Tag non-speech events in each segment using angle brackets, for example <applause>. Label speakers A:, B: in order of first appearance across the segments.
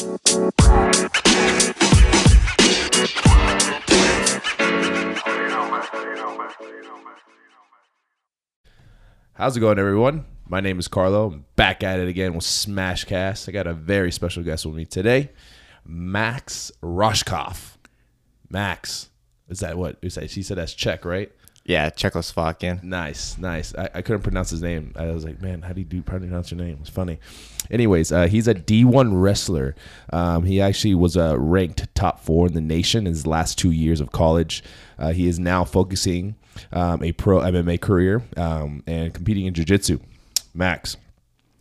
A: How's it going, everyone? My name is Carlo. I'm back at it again with Smashcast. I got a very special guest with me today, Max Rohskopf. Max, is that what? Is that, she said that's Czech, right?
B: Yeah, Czechoslovakian.
A: Nice, nice. I, I couldn't pronounce his name. I was like, man, how do you do pronounce your name? It's funny. Anyways, uh, he's a D1 wrestler. Um, he actually was uh, ranked top four in the nation in his last two years of college. Uh, he is now focusing um, a pro MMA career um, and competing in jiu-jitsu. Max,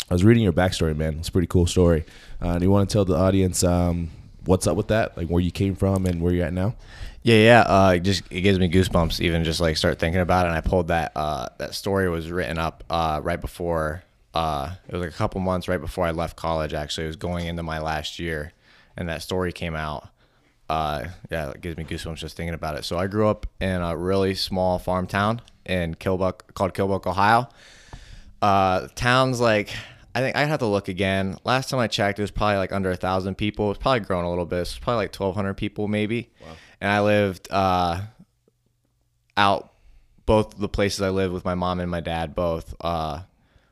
A: I was reading your backstory, man. It's a pretty cool story. Uh, and you want to tell the audience um, what's up with that, like where you came from and where you're at now?
B: Yeah, yeah. Uh, it just it gives me goosebumps even just like start thinking about it. And I pulled that uh, that story was written up uh, right before uh, it was like a couple months right before I left college. Actually, it was going into my last year, and that story came out. Uh, yeah, it gives me goosebumps just thinking about it. So I grew up in a really small farm town in Killbuck called Killbuck, Ohio. Uh, town's like I think I'd have to look again. Last time I checked, it was probably like under a thousand people. It's probably grown a little bit. It's probably like twelve hundred people maybe. Wow. And I lived uh, out both the places I lived with my mom and my dad. Both uh,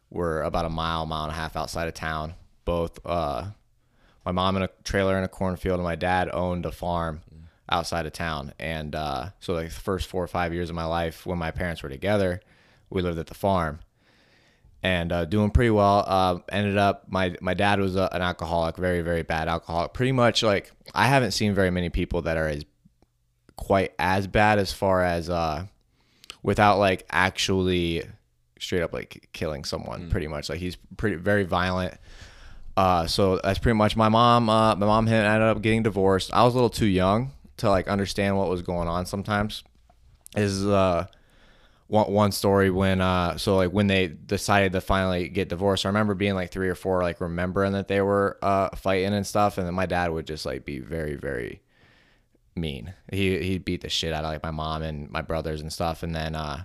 B: were about a mile, mile and a half outside of town. Both uh, my mom in a trailer in a cornfield, and my dad owned a farm outside of town. And uh, so, like the first four or five years of my life, when my parents were together, we lived at the farm and uh, doing pretty well. Uh, ended up my my dad was a, an alcoholic, very very bad alcoholic. Pretty much like I haven't seen very many people that are as quite as bad as far as uh, without like actually straight up like killing someone. Mm. Pretty much like he's pretty very violent. Uh, so that's pretty much my mom. Uh, my mom ended up getting divorced. I was a little too young to like understand what was going on. Sometimes is uh one, one story when uh so like when they decided to finally get divorced i remember being like three or four like remembering that they were uh fighting and stuff and then my dad would just like be very very mean. He he beat the shit out of like my mom and my brothers and stuff. And then uh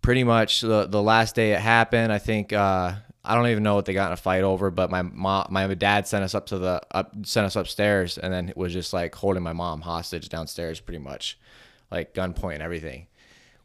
B: pretty much the the last day it happened i think uh I don't even know what they got in a fight over, but my mom, my dad sent us up to the up, sent us upstairs, and then was just like holding my mom hostage downstairs, pretty much, like gunpoint and everything.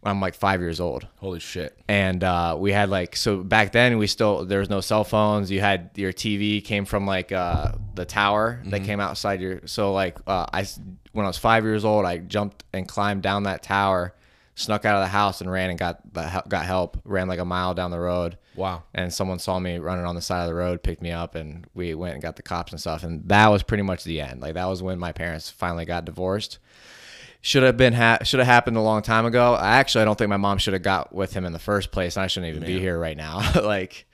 B: I'm like five years old.
A: Holy shit!
B: And uh, we had like so back then we still there was no cell phones. You had your TV came from like uh, the tower that mm-hmm. came outside your. So like uh, I when I was five years old, I jumped and climbed down that tower, snuck out of the house and ran and got the got help. Ran like a mile down the road.
A: Wow!
B: And someone saw me running on the side of the road, picked me up, and we went and got the cops and stuff. And that was pretty much the end. Like that was when my parents finally got divorced should have been ha- should have happened a long time ago. I actually I don't think my mom should have got with him in the first place. And I shouldn't even Man. be here right now. <laughs> like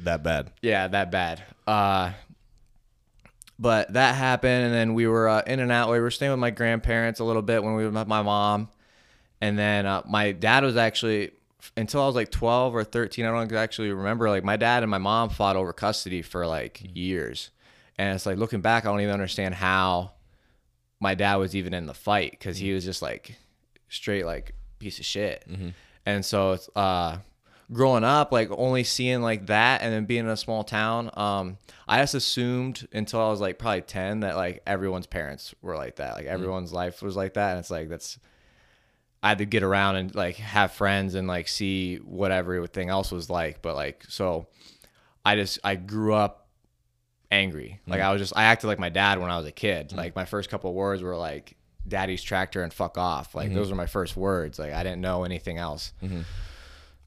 A: that bad.
B: Yeah, that bad. Uh, but that happened, and then we were uh, in and out. We were staying with my grandparents a little bit when we met my mom, and then uh, my dad was actually until I was like 12 or 13. I don't actually remember. Like my dad and my mom fought over custody for like mm-hmm. years, and it's like looking back, I don't even understand how my dad was even in the fight because he was just like straight like piece of shit. Mm-hmm. And so it's uh growing up like only seeing like that and then being in a small town um i just assumed until i was like probably 10 that like everyone's parents were like that like mm-hmm. everyone's mm-hmm. life was like that and it's like that's i had to get around and like have friends and like see what everything else was like but like so i just i grew up angry. Like mm. I was just I acted like my dad when I was a kid. Mm. Like my first couple of words were like daddy's tractor and fuck off. Like mm-hmm. those were my first words. Like I didn't know anything else mm-hmm.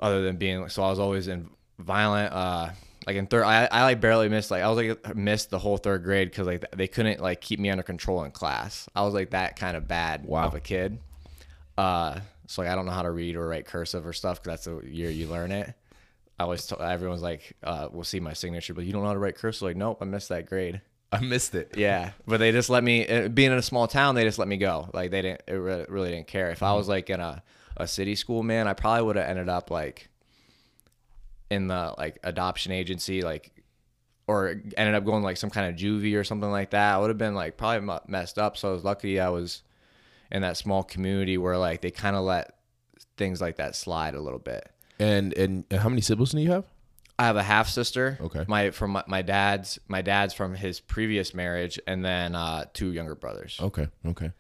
B: other than being so I was always in violent uh like in third I, I like barely missed like I was like missed the whole third grade because like they couldn't like keep me under control in class. I was like that kind of bad wow. of a kid. Uh so like I don't know how to read or write cursive or stuff because that's the year you learn it. I always tell everyone's like, uh, "We'll see my signature," but you don't know how to write cursive. Like, nope, I missed that grade.
A: I missed it.
B: Yeah, but they just let me. Uh, being in a small town, they just let me go. Like they didn't. It really, really didn't care. If I mm-hmm. was like in a a city school, man, I probably would have ended up like in the like adoption agency, like or ended up going like some kind of juvie or something like that. I would have been like probably messed up. So I was lucky I was in that small community where like they kind of let things like that slide a little bit.
A: And and how many siblings do you have?
B: I have a half sister.
A: Okay.
B: My from my, my dad's my dad's from his previous marriage, and then uh, two younger brothers.
A: Okay, okay.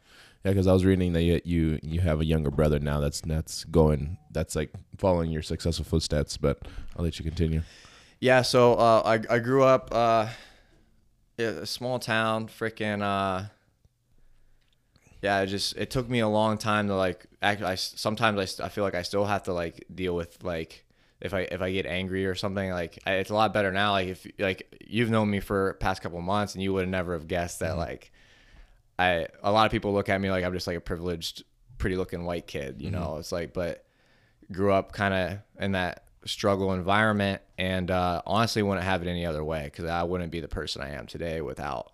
A: Yeah, because I was reading that you, you you have a younger brother now. That's that's going. That's like following your successful footsteps. But I'll let you continue.
B: Yeah. So uh, I I grew up uh, yeah, a small town, freaking. Yeah, it just it took me a long time to like. Actually, I sometimes I feel like I still have to like deal with like if I if I get angry or something. Like I, it's a lot better now. Like if like you've known me for past couple months, and you would have never have guessed that mm-hmm. like I a lot of people look at me like I'm just like a privileged, pretty looking white kid. You mm-hmm. know, it's like but grew up kind of in that struggle environment and uh, honestly wouldn't have it any other way because I wouldn't be the person I am today without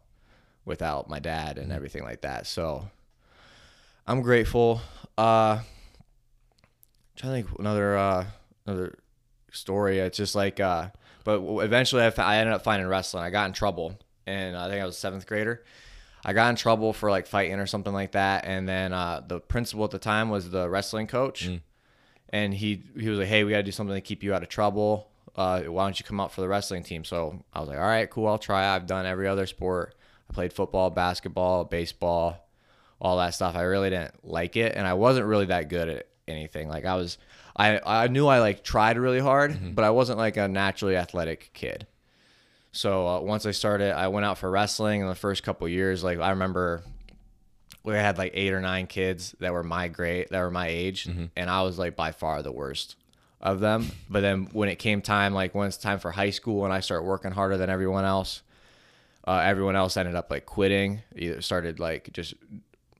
B: without my dad and mm-hmm. everything like that. So I'm grateful. Uh, trying to think another uh, another story. It's just like, uh, but eventually I, ended up finding wrestling. I got in trouble, and I think I was a seventh grader. I got in trouble for like fighting or something like that, and then uh, the principal at the time was the wrestling coach, and he he was like, "Hey, we got to do something to keep you out of trouble. Uh, why don't you come out for the wrestling team?" So I was like, "All right, cool, I'll try." I've done every other sport. I played football, basketball, baseball, all that stuff. I really didn't like it, and I wasn't really that good at anything. Like I was, I I knew I like tried really hard, but I wasn't like a naturally athletic kid. So uh, once I started, I went out for wrestling in the first couple years. Like I remember, we had like eight or nine kids that were my grade, that were my age, and I was like by far the worst of them. But then when it came time, like when it's time for high school, and I start working harder than everyone else, uh, everyone else ended up like quitting. Either started like just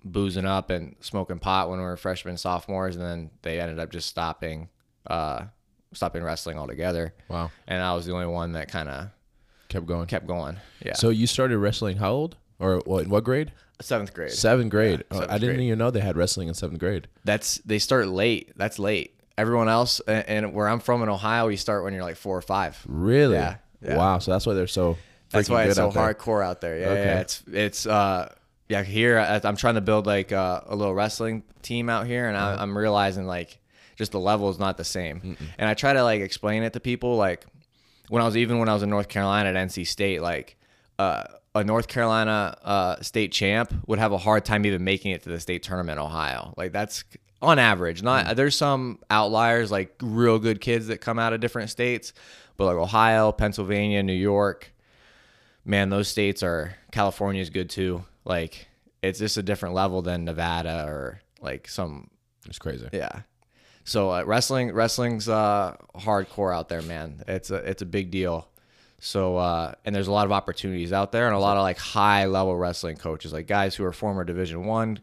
B: boozing up and smoking pot when we were freshmen, sophomores, and then they ended up just stopping, uh, stopping wrestling altogether.
A: Wow,
B: And I was the only one that kind of
A: kept going.
B: kept going. Yeah.
A: So you started wrestling how old? Or what? In what grade?
B: seventh grade.
A: Seventh grade. Oh,
B: seventh
A: I didn't
B: grade.
A: even know they had wrestling in seventh grade.
B: That's they start late. That's late. Everyone else, and, and where I'm from in Ohio, you start when you're like four or five.
A: Really?
B: Yeah, yeah.
A: Wow. So that's why they're so.
B: That's
A: freaking
B: why it's so
A: out
B: hardcore out there. Yeah,
A: Okay.
B: yeah, it's it's uh yeah here I- I'm trying to build like uh, a little wrestling team out here, and
A: Uh-huh.
B: I, I'm realizing like just the level is not the same. And I try to like explain it to people like when I was even when I was in North Carolina at NC State, like uh, a North Carolina uh, state champ would have a hard time even making it to the state tournament in Ohio. Like that's on average. Not there's some outliers like real good kids that come out of different states, but like Ohio, Pennsylvania, New York, man, those states are California is good too. Like it's just a different level than Nevada or like some
A: It's crazy.
B: yeah. So uh, wrestling, wrestling's uh, hardcore out there, man. It's a it's a big deal. So uh, and there's a lot of opportunities out there, and a lot of like high level wrestling coaches, like guys who are former Division One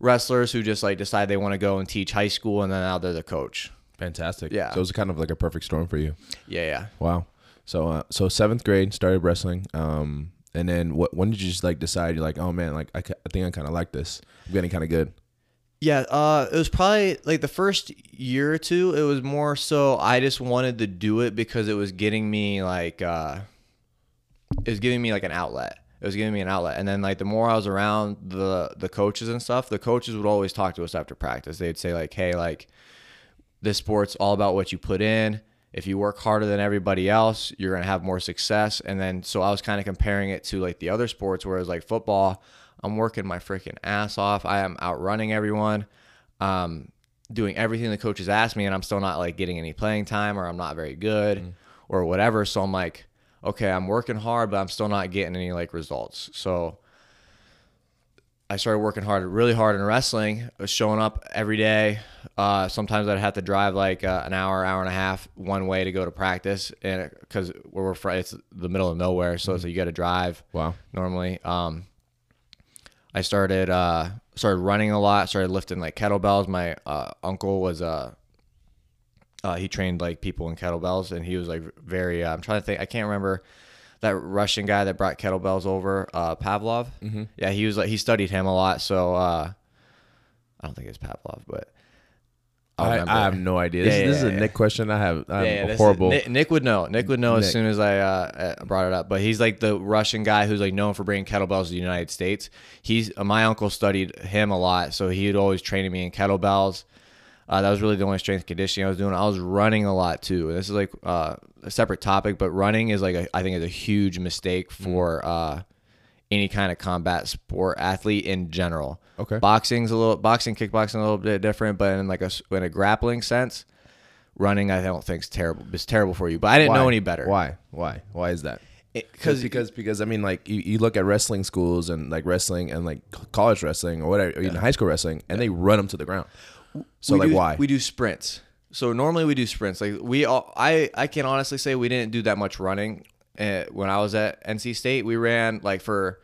B: wrestlers who just like decide they want to go and teach high school, and then now they're the coach.
A: Fantastic.
B: Yeah.
A: So it was kind of like a perfect storm for you.
B: Yeah, yeah.
A: Wow. So uh, so seventh grade started wrestling. Um, and then what? When did you just like decide? You're like, oh man, like I, I think I kind of like this. I'm getting kind of good.
B: Yeah, uh, it was probably like the first year or two. It was more so I just wanted to do it because it was getting me like uh, it was giving me like an outlet. It was giving me an outlet, and then like the more I was around the the coaches and stuff, the coaches would always talk to us after practice. They'd say like, "Hey, like this sport's all about what you put in. If you work harder than everybody else, you're gonna have more success." And then so I was kind of comparing it to like the other sports, whereas like football, I'm working my freaking ass off. I am outrunning everyone, um, doing everything the coaches ask me, and I'm still not like getting any playing time, or I'm not very good, or whatever. So I'm like, okay, I'm working hard, but I'm still not getting any like results. So I started working hard, really hard in wrestling. I was showing up every day. Uh, sometimes I'd have to drive like uh, an hour, hour and a half one way to go to practice, and because where we're from, it's the middle of nowhere, so, so you got to drive
A: Wow.
B: normally. Um, I started uh, started running a lot. Started lifting like kettlebells. My uh, uncle was uh, uh, he trained like people in kettlebells, and he was like very. Uh, I'm trying to think. I can't remember that Russian guy that brought kettlebells over, uh, Pavlov. Mm-hmm. Yeah, he was like he studied him a lot. So uh, I don't think it's Pavlov, but
A: I. I have no idea. This,
B: Yeah,
A: this is
B: yeah,
A: a
B: yeah.
A: Nick question. I have.
B: Yeah, yeah, is-
A: horrible.
B: Nick, Nick would know. Nick would know as soon as I uh, uh, brought it up. But he's like the Russian guy who's like known for bringing kettlebells to the United States. He's uh, my uncle studied him a lot, so he'd always train me in kettlebells. Uh, that was really the only strength conditioning I was doing. I was running a lot too. This is like uh, a separate topic, but running is like a, I think is a huge mistake for uh, any kind of combat sport athlete in general.
A: Okay.
B: Boxing's a little boxing, kickboxing a little bit different, but in like a in a grappling sense, running I don't think is terrible. It's terrible for you. But I didn't know any better.
A: Why? Why? Why is that?
B: Because
A: because because I mean like you, you look at wrestling schools and like wrestling and like college wrestling or whatever or even high school wrestling and they run them to the ground. So
B: we
A: like
B: do,
A: why?
B: we do sprints. So normally we do sprints. Like we all, I I can honestly say we didn't do that much running uh, when I was at NC State. We ran like for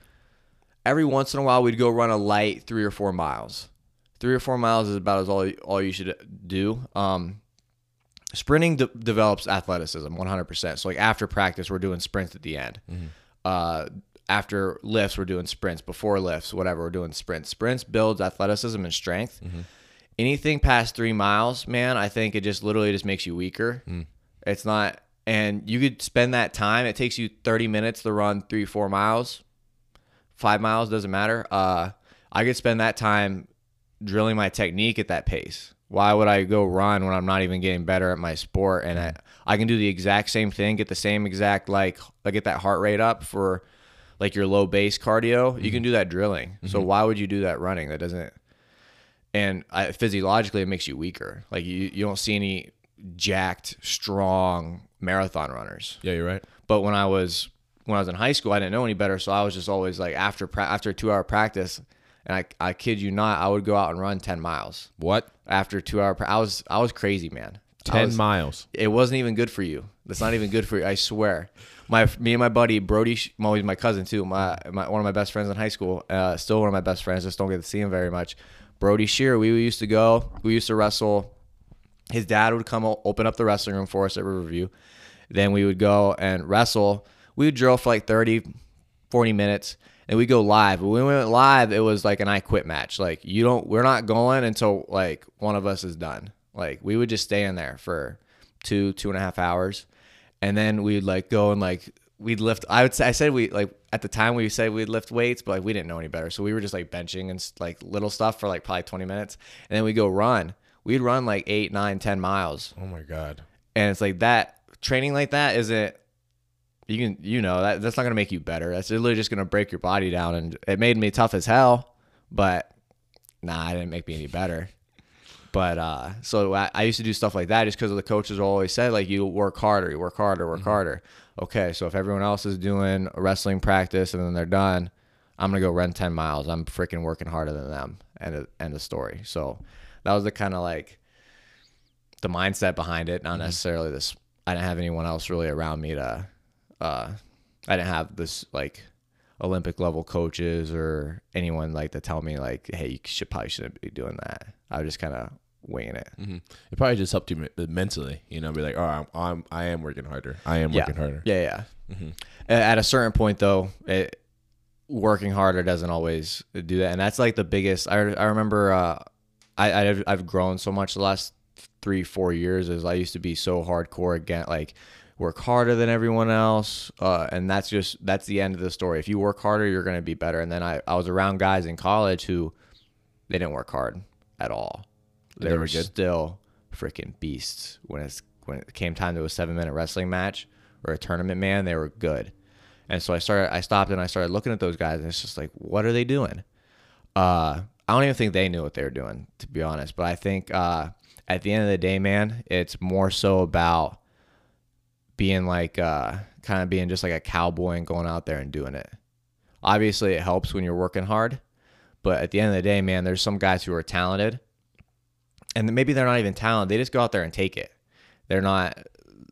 B: every once in a while we'd go run a light three or four miles. Three or four miles is about as all all you should do. Um, sprinting de- develops athleticism 100%. So like after practice we're doing sprints at the end. Uh, after lifts we're doing sprints. Before lifts, whatever we're doing sprints. Sprints builds athleticism and strength anything past three miles, man, I think it just literally just makes you weaker. Mm. It's not, and you could spend that time. It takes you 30 minutes to run three, four miles, five miles, doesn't matter. Uh, I could spend that time drilling my technique at that pace. Why would I go run when I'm not even getting better at my sport? And I, mm. I can do the exact same thing, get the same exact, like, I get that heart rate up for like your low base cardio. You mm-hmm. can do that drilling. So mm-hmm. why would you do that running? That doesn't, and I, physiologically it makes you weaker. Like you, you don't see any jacked, strong marathon runners.
A: yeah, you're right.
B: But when I was when I was in high school, I didn't know any better, so I was just always like after pra- after a two hour practice, and I, I kid you not, I would go out and run ten miles
A: What?
B: after two hour. Pra- I was I was crazy, man.
A: Ten
B: was-
A: miles.
B: it wasn't even good for you. That's not even good for you. I swear. My me and my buddy Brody, he's my cousin too. My, my one of my best friends in high school. Uh, still one of my best friends. Just don't get to see him very much. Brody Shear. We used to go. We used to wrestle. His dad would come open up the wrestling room for us at Riverview. Then we would go and wrestle. We would drill for like 30, 40 minutes. And we'd go live. When we went live, it was like an I quit match. Like you don't, we're not going until like one of us is done. Like we would just stay in there for two, two and a half hours, and then we'd like go and like we'd lift. I would say I said we like at the time we said we'd lift weights, but like we didn't know any better, so we were just like benching and like little stuff for like probably twenty minutes, and then we go run. We'd run like eight, nine, ten miles,
A: Oh my god.
B: and it's like that training like that isn't you can you know that that's not gonna make you better that's literally just gonna break your body down and it made me tough as hell but nah it didn't make me any better but uh so i, I used to do stuff like that just because the coaches always said like you work harder you work harder work harder okay so if everyone else is doing a wrestling practice and then they're done i'm gonna go run 10 miles i'm freaking working harder than them and end of story so that was the kind of like the mindset behind it, not necessarily this. I didn't have anyone else really around me to. Uh, I didn't have this like Olympic level coaches or anyone like to tell me like, hey, you should probably shouldn't be doing that. I was just kind of winging it.
A: hmm It probably just helped you mentally, you know, be like, oh, I'm, I'm I am working harder. I am
B: Yeah.
A: working harder.
B: Yeah, yeah.
A: Mhm.
B: At a certain point, though, it, working harder doesn't always do that, and that's like the biggest. I, I remember uh, I I've, I've grown so much the last three four years. Is I used to be so hardcore again, like work harder than everyone else, uh, and that's just that's the end of the story. If you work harder, you're gonna be better. And then I I was around guys in college who they didn't work hard at all. They,
A: They
B: were
A: were good?
B: still freaking beasts. When it's when it came time to a seven minute wrestling match or a tournament man they were good. And so i started i stopped and i started looking at those guys and it's just like what are they doing? Uh i don't even think they knew what they were doing to be honest. But i think uh at the end of the day man it's more so about being like uh kind of being just like a cowboy and going out there and doing it. Obviously it helps when you're working hard but at the end of the day man there's some guys who are talented and maybe they're not even talented. They just go out there and take it. They're not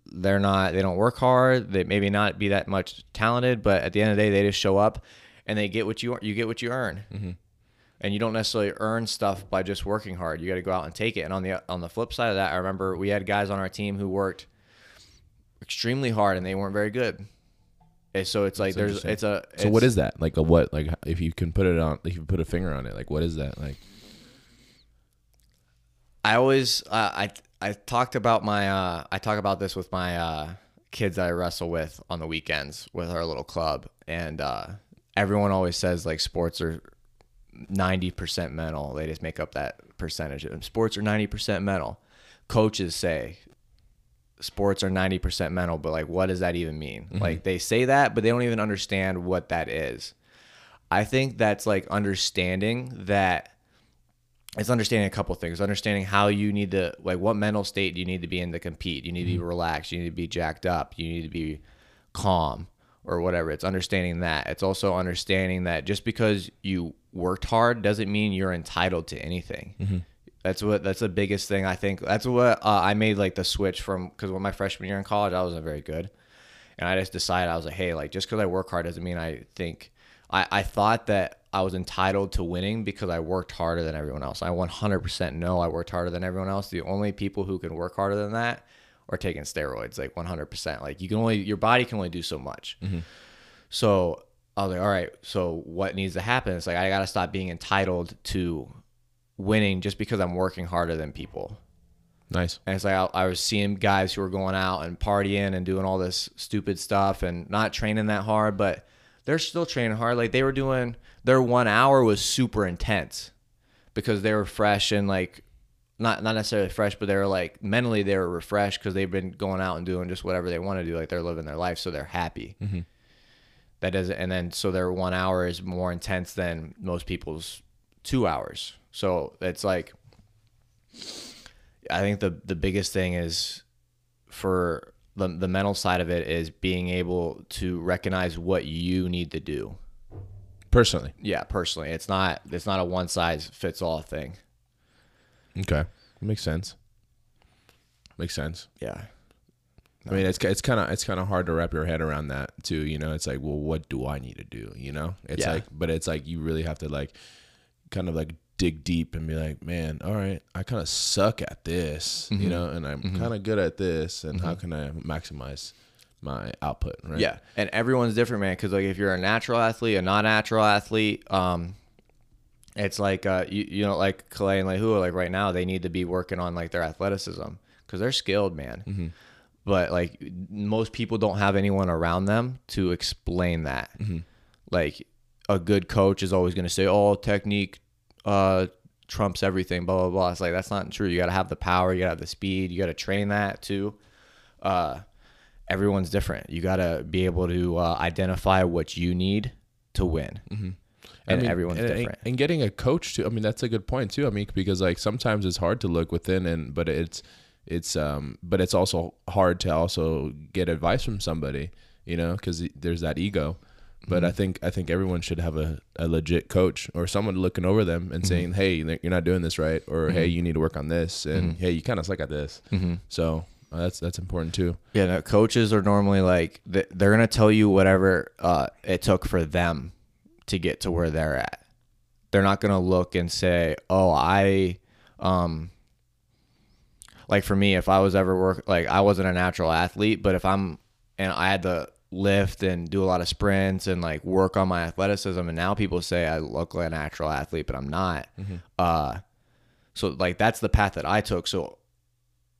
B: they're not they don't work hard. They maybe not be that much talented but at the end of the day they just show up and they get what you you get what you earn. Mm-hmm. And you don't necessarily earn stuff by just working hard. You got to go out and take it. And on the on the flip side of that i remember we had guys on our team who worked extremely hard and they weren't very good. And so it's like there's it's a
A: So what is that? Like a what? Like if you can put it on, if you put a finger on it, like what is that? Like
B: I always uh, I I talked about my uh, I talk about this with my uh, kids that I wrestle with on the weekends with our little club, and uh, everyone always says like sports are 90% mental. They just make up that percentage. And Sports are 90% mental. Coaches say sports are 90% mental, but like, what does that even mean? Like, they say that, but they don't even understand what that is. I think that's like understanding that it's understanding a couple things. Understanding how you need to like what mental state do you need to be in to compete? You need to be relaxed. You need to be jacked up. You need to be calm or whatever. It's understanding that. It's also understanding that just because you worked hard doesn't mean you're entitled to anything. That's what that's the biggest thing i think. That's what uh, i made like the switch from because when my freshman year in college i wasn't very good. And I just decided I was like, hey, like just because I work hard doesn't mean I think I, I thought that I was entitled to winning because I worked harder than everyone else. I 100% know I worked harder than everyone else. The only people who can work harder than that are taking steroids, like 100%. Like you can only your body can only do so much. Mm-hmm. So I was like, all right, so what needs to happen? It's like I got to stop being entitled to winning just because I'm working harder than people.
A: Nice.
B: And it's like I, I was seeing guys who were going out and partying and doing all this stupid stuff and not training that hard, but they're still training hard. Like they were doing their one hour was super intense because they were fresh and like not not necessarily fresh, but they were like mentally they were refreshed because they've been going out and doing just whatever they want to do. Like they're living their life, so they're happy. Mm-hmm. That doesn't, and then so their one hour is more intense than most people's two hours. So it's like I think the the biggest thing is for the the mental side of it is being able to recognize what you need to do.
A: Personally.
B: Yeah, personally, it's not it's not a one size fits all thing.
A: Okay. Makes sense. Makes sense.
B: Yeah.
A: I mean, it's it's kind of it's kind of hard to wrap your head around that too. You know, it's like, well, what do I need to do? You know, it's
B: Yeah.
A: like, but it's like you really have to like, kind of like dig deep and be like, man, all right, I kind of suck at this,
B: Mm-hmm.
A: you know, and I'm kind of good at this, and how can I maximize my output? Right?
B: Yeah, and everyone's different, man. Because like if you're a natural athlete, a non-natural athlete, um, it's like uh, you you know like Clay and Lehua, like right now they need to be working on like their athleticism because they're skilled, man. But like most people don't have anyone around them to explain that. Like a good coach is always going to say, "Oh, technique uh, trumps everything." Blah blah blah. It's like that's not true. You got to have the power. You got to have the speed. You got to train that too. Uh, everyone's different. You got to be able to uh, identify what you need to win.
A: I
B: And
A: mean,
B: everyone's
A: and,
B: different.
A: And getting a coach too. I mean, that's a good point too. I mean, because like sometimes it's hard to look within, and but it's it's um but it's also hard to also get advice from somebody, you know, because there's that ego. But
B: Mm-hmm.
A: I think I think everyone should have a, a legit coach or someone looking over them
B: Mm-hmm.
A: and saying, "Hey, you're not doing this right," or "Hey, you need to work on this," and
B: Mm-hmm.
A: "Hey, you kind of suck at this." So uh, that's that's important too.
B: Yeah, no, coaches are normally like they're gonna tell you whatever uh, it took for them to get to where they're at. They're not gonna look and say, "Oh, I," um, like for me, if I was ever work, like I wasn't a natural athlete, but if I'm and I had to lift and do a lot of sprints and like work on my athleticism, and now people say I look like a natural athlete, but I'm not. Uh, so like that's the path that I took. So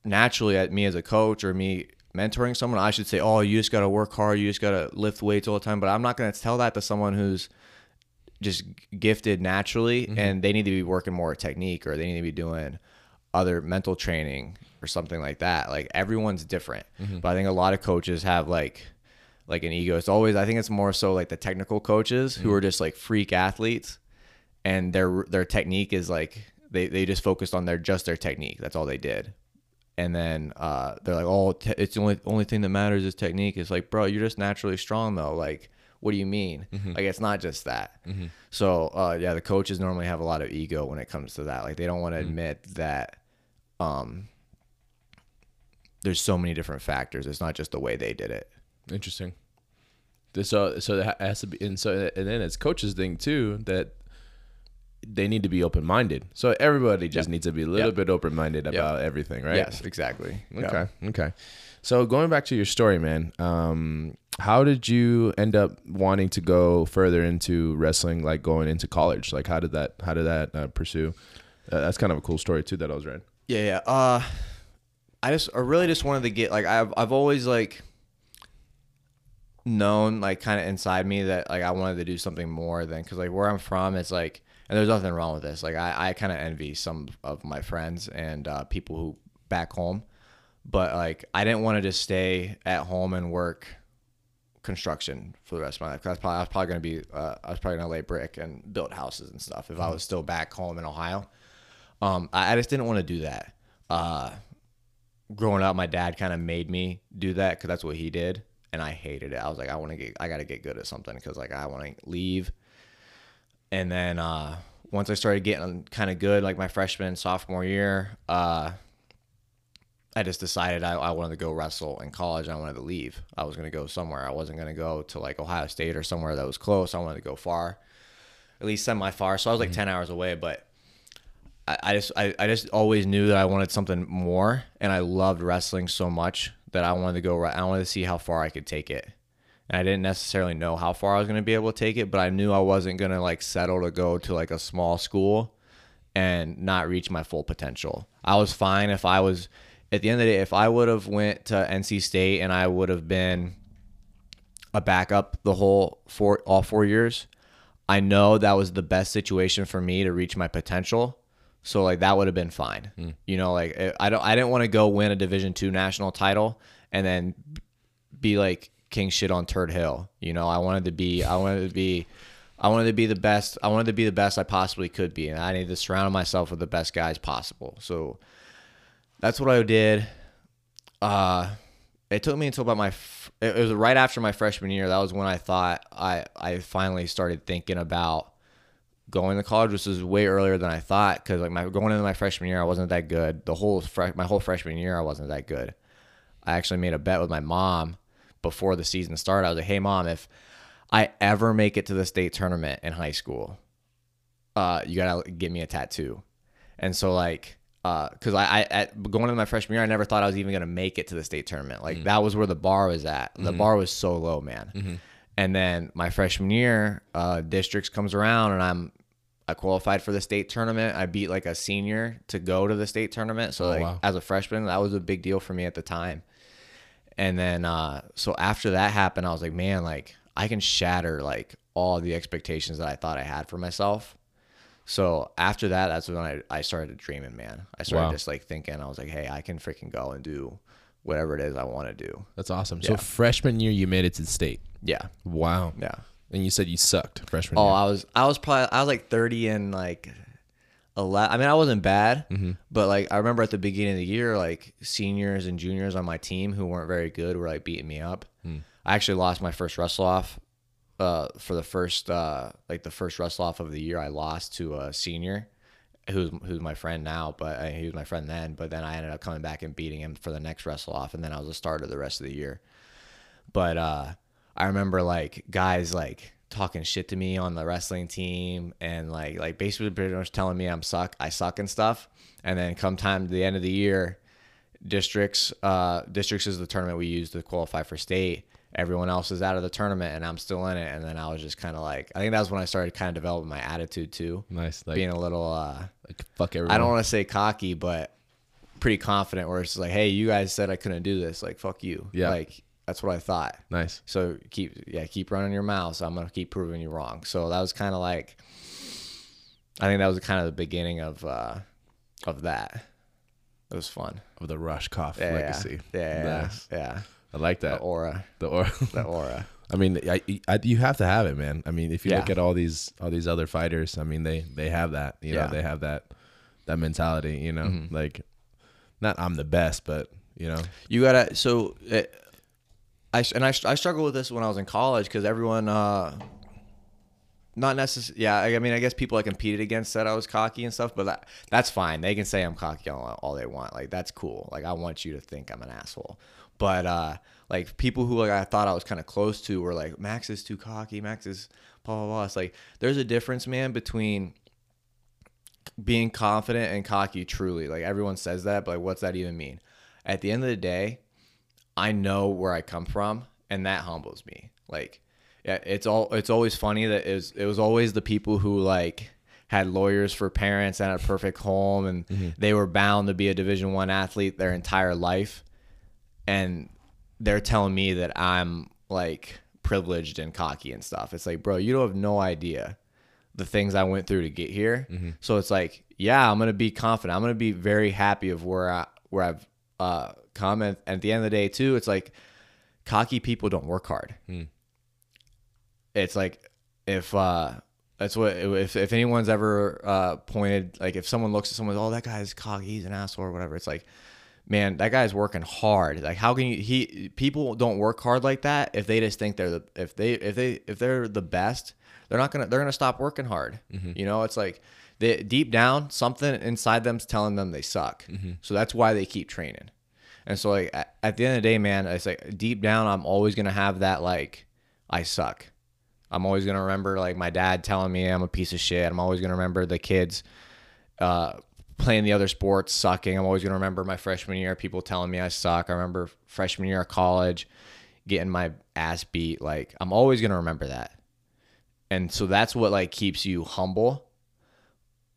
B: naturally at me as a coach or me mentoring someone, I should say, "Oh, you just got to work hard. You just got to lift weights all the time." But I'm not going to tell that to someone who's just gifted naturally mm-hmm. and they need to be working more technique or they need to be doing other mental training or something like that. Like everyone's different. Mm-hmm. But I think a lot of coaches have like like an ego. It's always I think it's more so like the technical coaches who are mm-hmm. just like freak athletes and their their technique is like they, they just focused on their just their technique. That's all they did. And then uh, they're like, "Oh, te- it's the only only thing that matters is technique." It's like, bro, you're just naturally strong though. Like, what do you mean? Like, it's not just that. So, uh, yeah, the coaches normally have a lot of ego when it comes to that. Like, they don't want to admit that um, there's so many different factors. It's not just the way they did it.
A: Interesting. So so that has to be, and so and then it's coaches thing too that they need to be open minded. So everybody just needs to be a little
B: Yep.
A: bit open minded about everything, right?
B: Yes, exactly.
A: Okay. Okay. So going back to your story, man, um, how did you end up wanting to go further into wrestling, like going into college? Like, how did that, how did that uh, pursue? Uh, that's kind of a cool story too that I was reading.
B: Yeah, yeah. Uh, I just, I really just wanted to get like I've, I've always like known like kind of inside me that like I wanted to do something more than because like where I'm from, it's like and there's nothing wrong with this. Like I, I kind of envy some of my friends and uh, people who back home, but like I didn't want to just stay at home and work construction for the rest of my life. 'Cause I was probably, I was probably gonna be uh, I was probably gonna lay brick and build houses and stuff if I was still back home in Ohio. Um, I, I just didn't want to do that. Uh, growing up, my dad kind of made me do that because that's what he did, and I hated it. I was like, I want to get, I got to get good at something because like I want to leave. And then uh, once I started getting kind of good, like my freshman sophomore year, uh, I just decided I, I wanted to go wrestle in college. I wanted to leave. I was going to go somewhere. I wasn't going to go to like Ohio State or somewhere that was close. I wanted to go far, at least semi far. So I was like 10 hours away, but I, I just I, I just always knew that I wanted something more and I loved wrestling so much that I wanted to go I wanted to see how far I could take it. And I didn't necessarily know how far I was gonna be able to take it, but I knew I wasn't gonna like settle to go to like a small school and not reach my full potential. I was fine if I was at the end of the day, if I would have went to NC State and I would have been a backup the whole four all four years, I know that was the best situation for me to reach my potential. So like that would have been fine. Hmm. You know, like I don't I didn't want to go win a Division two national title and then be like king shit on Turd Hill. You know, I wanted to be I wanted to be I wanted to be the best I wanted to be the best I possibly could be and I needed to surround myself with the best guys possible. So that's what I did. Uh it took me until about my it was right after my freshman year that was when I thought I I finally started thinking about going to college, which was way earlier than I thought. Because like my going into my freshman year, I wasn't that good. The whole my whole freshman year, I wasn't that good. I actually made a bet with my mom before the season started. I was like, "Hey, mom, if I ever make it to the state tournament in high school, uh, you gotta get me a tattoo." And so like. Because I, I at going into my freshman year, I never thought I was even gonna make it to the state tournament. Like that was where the bar was at. The bar was so low, man. And then my freshman year, uh, districts comes around, and I'm I qualified for the state tournament. I beat like a senior to go to the state tournament. So like
A: wow.
B: as a freshman, that was a big deal for me at the time. And then uh, so after that happened, I was like, man, like I can shatter like all the expectations that I thought I had for myself. So after that, that's when I, I started dreaming, man. I started
A: Wow.
B: just like thinking, I was like, hey, I can freaking go and do whatever it is I want to do.
A: That's awesome. So freshman year, you made it to the state.
B: Yeah.
A: Wow.
B: Yeah.
A: And you said you sucked freshman
B: Oh,
A: year.
B: I was I was probably I was like thirty and like. I mean, I wasn't bad,
A: Mm-hmm.
B: but like I remember at the beginning of the year, like seniors and juniors on my team who weren't very good were like beating me up.
A: Hmm.
B: I actually lost my first wrestle off. Uh, for the first uh, like the first wrestle off of the year, I lost to a senior, who's who's my friend now, but uh, he was my friend then. But then I ended up coming back and beating him for the next wrestle off, and then I was a starter the rest of the year. But uh, I remember like guys like talking shit to me on the wrestling team and like like basically pretty much telling me I'm suck I suck and stuff. And then come time to the end of the year, districts uh districts is the tournament we use to qualify for state. Everyone else is out of the tournament and I'm still in it. And then I was just kind of like I think that was when I started kind of developing my attitude too.
A: nice. Like,
B: being a little uh
A: like fuck everyone.
B: I don't want to say cocky, but pretty confident where it's like, hey, you guys said I couldn't do this. Like, fuck you.
A: Yeah.
B: Like, that's what I thought.
A: Nice.
B: So keep, yeah, keep running your mouth. So I'm going to keep proving you wrong. So that was kind of like, I think that was kind of the beginning of, uh, of that. It was fun.
A: Of the Rohskopf
B: Yeah.
A: legacy.
B: Yeah. Yeah.
A: Nice.
B: yeah.
A: I like
B: The
A: that.
B: aura.
A: The aura.
B: The aura. <laughs>
A: I mean, I, I, you have to have it, man. I mean, if you
B: Yeah.
A: look at all these all these other fighters, I mean, they they have that. You know,
B: Yeah. Mm-hmm.
A: they have that that mentality. You know, like not I'm the best, but you know,
B: You gotta so it, I and I, I struggled with this when I was in college because everyone uh not necessarily yeah I, I mean I guess people I competed against said I was cocky and stuff but that, that's fine. They can say I'm cocky all, all they want. Like that's cool. Like I want you to think I'm an asshole. But uh like people who like I thought I was kind of close to were like Max is too cocky. Max is blah blah blah. It's like there's a difference man between being confident and cocky truly. Like everyone says that but like what's that even mean? At the end of the day i know where i come from and that humbles me like yeah it's all it's always funny that it was, it was always the people who like had lawyers for parents and a perfect home and they were bound to be a division one athlete their entire life and they're telling me that i'm like privileged and cocky and stuff. It's like, bro, you don't have no idea the things I went through to get here. So it's like, yeah, I'm gonna be confident. I'm gonna be very happy of where I where I've uh, come. And at the end of the day, too, it's like cocky people don't work hard. It's like if uh, that's what if if anyone's ever uh, pointed like if someone looks at someone, oh that guy's cocky, he's an asshole or whatever. It's like, man, that guy's working hard. Like how can you? He people don't work hard like that if they just think they're the if they if they if they're the best, they're not gonna they're gonna stop working hard. You know, it's like they deep down something inside them's telling them they suck. So that's why they keep training. And so like at, the end of the day, man, it's like deep down, I'm always gonna have that like I suck. I'm always gonna remember like my dad telling me I'm a piece of shit. I'm always gonna remember the kids uh, playing the other sports sucking. I'm always gonna remember my freshman year, people telling me I suck. I remember freshman year of college getting my ass beat. Like I'm always gonna remember that. And so that's what like keeps you humble.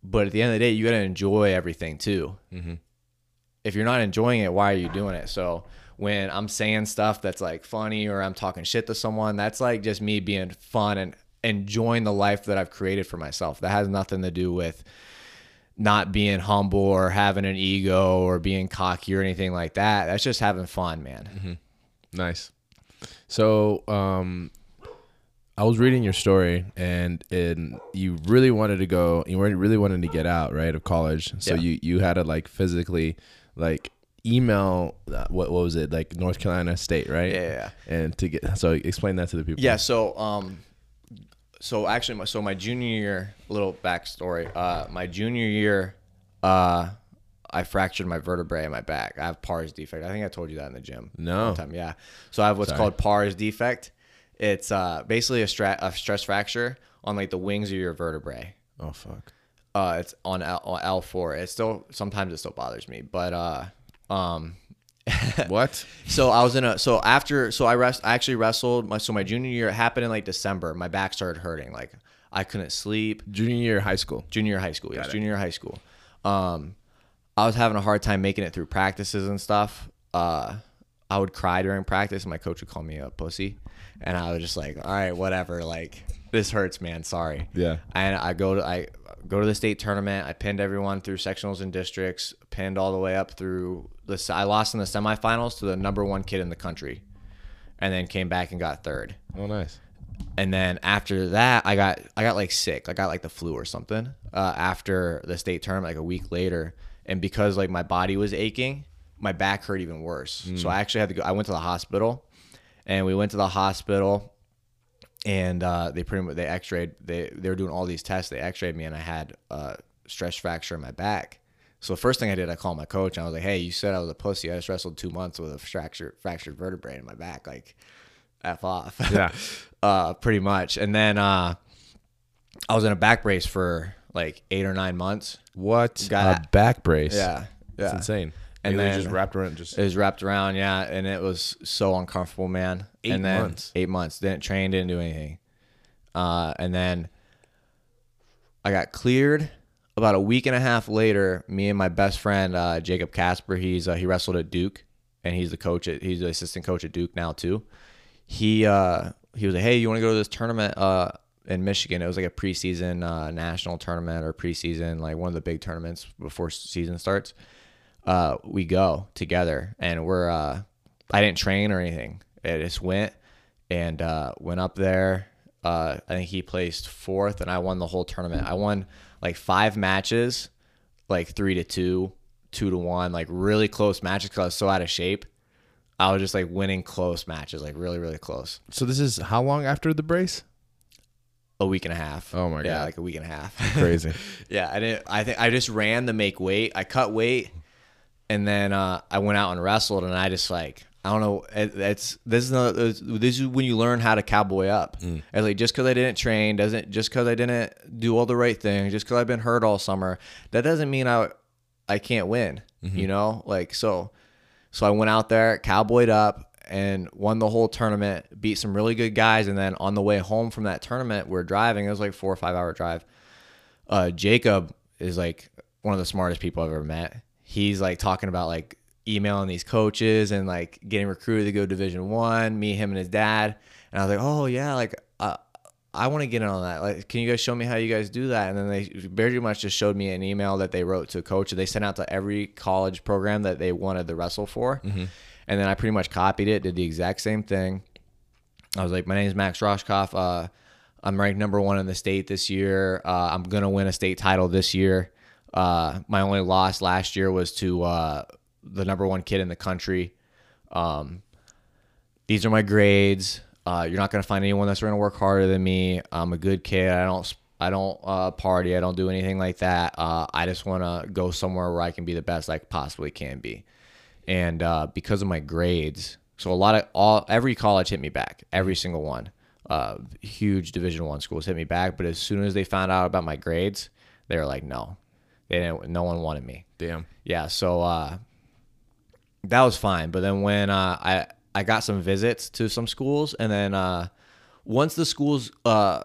B: But at the end of the day, you gotta enjoy everything too. If you're not enjoying it, why are you doing it? So when I'm saying stuff that's like funny or I'm talking shit to someone, that's like just me being fun and enjoying the life that I've created for myself. That has nothing to do with not being humble or having an ego or being cocky or anything like that. That's just having fun, man.
A: Nice. So, um, I was reading your story, and and you really wanted to go. You weren't really wanted to get out, right, of college. So
B: Yeah.
A: you you had to like physically, like email. Uh, what what was it like North Carolina State, right?
B: Yeah, yeah, yeah.
A: And to get so explain that to the people.
B: Yeah. So, um, so actually, my, so my junior year, little backstory. Uh, my junior year, uh, I fractured my vertebrae in my back. I have pars defect. I think I told you that in the gym.
A: No.
B: time. Yeah. So I have what's
A: Sorry.
B: called pars defect. It's uh, basically a, stra- a stress fracture on like the wings of your vertebrae.
A: Oh fuck.
B: Uh, it's on L L four. It still sometimes it still bothers me, but uh, um, <laughs>
A: What?
B: so I was in a so after so I rest I actually wrestled my so my junior year it happened in like December. My back started hurting. Like I couldn't sleep.
A: Junior year high school.
B: Junior year high school, yes, junior high school. Um, I was having a hard time making it through practices and stuff. Uh, I would cry during practice, and my coach would call me a pussy, and I was just like, all right, whatever. Like this hurts, man. Sorry.
A: Yeah.
B: And I go to I go to the state tournament. I pinned everyone through sectionals and districts. Pinned all the way up through the. I lost in the semifinals to the number one kid in the country, and then came back and got third.
A: Oh nice.
B: And then after that, I got I got like sick. I got like the flu or something. Uh, after the state tournament, like a week later, and because like my body was aching, my back hurt even worse. So I actually had to go. I went to the hospital, and we went to the hospital, and uh, they pretty much they X-rayed. They they were doing all these tests. They X-rayed me, and I had a stress fracture in my back. So the first thing I did, I called my coach, and I was like, "Hey, you said I was a pussy. I just wrestled two months with a fractured fractured vertebrae in my back. Like, f off." <laughs>
A: Yeah.
B: uh, pretty much. And then uh, I was in a back brace for like eight or nine months.
A: What?
B: Got
A: a back brace.
B: Yeah,
A: That's
B: yeah.
A: insane.
B: And
A: then- just wrapped around. Just
B: It was wrapped around, yeah, and it was so uncomfortable, man.
A: Eight
B: and then
A: months.
B: Eight months. Didn't train, didn't do anything. Uh, and then I got cleared. About a week and a half later, me and my best friend uh, Jacob Casper, he's uh, he wrestled at Duke, and he's the coach at he's the assistant coach at Duke now too. He uh, he was like, hey, you want to go to this tournament uh, in Michigan? It was like a preseason uh, national tournament or preseason like one of the big tournaments before season starts uh, we go together and we're uh, I didn't train or anything. I just went and uh, went up there. Uh, I think he placed fourth and I won the whole tournament. I won like five matches, like three to two, two to one, like really close matches because I was so out of shape. I was just like winning close matches, like really, really close.
A: so this is how long after the brace?
B: A week and a half.
A: Oh my
B: yeah,
A: God.
B: like a week and a half.
A: Crazy. <laughs>
B: Yeah, I didn't. I think I just ran to make weight. I cut weight, and then uh, I went out and wrestled. And I just like I don't know. It, it's this is not, this is when you learn how to cowboy up.
A: Mm.
B: Like just because I didn't train doesn't just because I didn't do all the right things, just because I've been hurt all summer, that doesn't mean I I can't win.
A: Mm-hmm.
B: You know, like so. So I went out there, cowboyed up, and won the whole tournament. Beat some really good guys, and then on the way home from that tournament, we're driving. It was like four or five hour drive uh, Jacob is like one of the smartest people I've ever met. He's like talking about like emailing these coaches and like getting recruited to go Division One. Me, him, and his dad. And I was like, oh yeah, like uh, I want to get in on that. Like, can you guys show me how you guys do that? And then they very much just showed me an email that they wrote to a coach. They sent out to every college program that they wanted to wrestle for.
A: Mm-hmm.
B: And then I pretty much copied it, did the exact same thing. I was like, my name is Max Rohskopf. Uh, I'm ranked number one in the state this year. Uh, I'm gonna win a state title this year. Uh, my only loss last year was to uh, the number one kid in the country. Um, these are my grades. Uh, you're not gonna find anyone that's gonna work harder than me. I'm a good kid. I don't I don't uh, party. I don't do anything like that. Uh, I just want to go somewhere where I can be the best I possibly can be. And uh, because of my grades, so a lot of all every college hit me back. Every single one. Uh, huge Division One schools hit me back. But as soon as they found out about my grades, they were like, no, they didn't. No one wanted me.
A: Damn.
B: Yeah. So uh, that was fine. But then when uh, I I got some visits to some schools, and then uh, once the schools uh,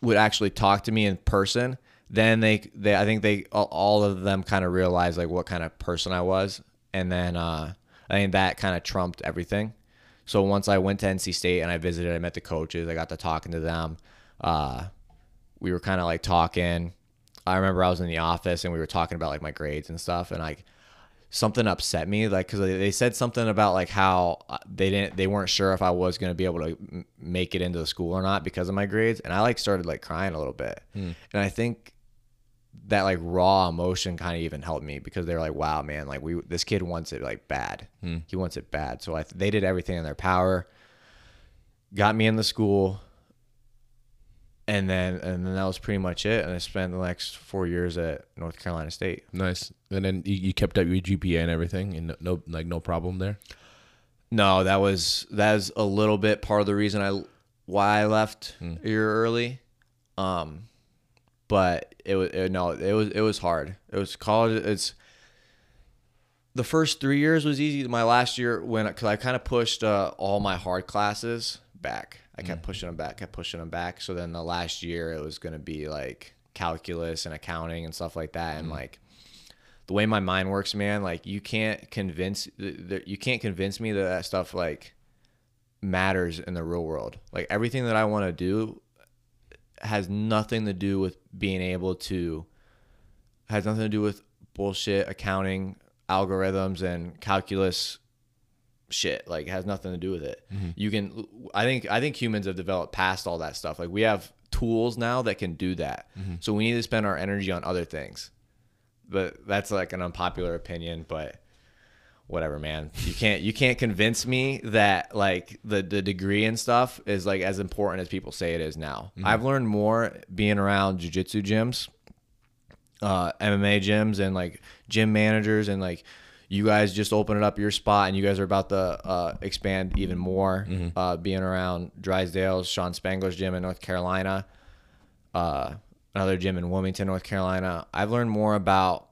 B: would actually talk to me in person, then they they I think they all- all of them kind of realized like what kind of person I was, and then uh, I think that kind of trumped everything. So once I went to NC State and I visited, I met the coaches, I got to talking to them. Uh, we were kind of like talking. I remember I was in the office and we were talking about like my grades and stuff, and like something upset me, like because they said something about like how uh, they didn't, they weren't sure if I was gonna be able to m- make it into the school or not because of my grades, and I like started like crying a little bit, and I think that like raw emotion kind of even helped me because they were like, wow, man, like we this kid wants it like bad, he wants it bad, so I they did everything in their power, got me in the school and then and then that was pretty much it. And I spent the next four years at North Carolina State.
A: Nice. And then you, you kept up your GPA and everything, and no, no like no problem there.
B: No, that was that is a little bit part of the reason I why I left a year early. Um, but it was it, no, it was it was hard. It was college. It's the first three years was easy. My last year when because I kind of pushed uh, all my hard classes back. I kept mm. pushing them back, kept pushing them back. So then the last year it was gonna be like calculus and accounting and stuff like that, and mm. like the way my mind works, man, like you can't convince you can't convince me that that stuff like matters in the real world. Like everything that I want to do has nothing to do with being able to has nothing to do with bullshit accounting algorithms and calculus shit like has nothing to do with it. Mm-hmm. You can i think i think humans have developed past all that stuff. Like we have tools now that can do that. Mm-hmm. So we need to spend our energy on other things. But that's like an unpopular opinion but whatever man. You can't you can't convince me that like the the degree and stuff is like as important as people say it is now. Mm-hmm. I've learned more being around jiu-jitsu gyms uh mma gyms and like gym managers and like you guys just opened up your spot and you guys are about to uh, expand even more uh, being around drysdale's sean spangler's gym in north carolina uh, another gym in wilmington north carolina i've learned more about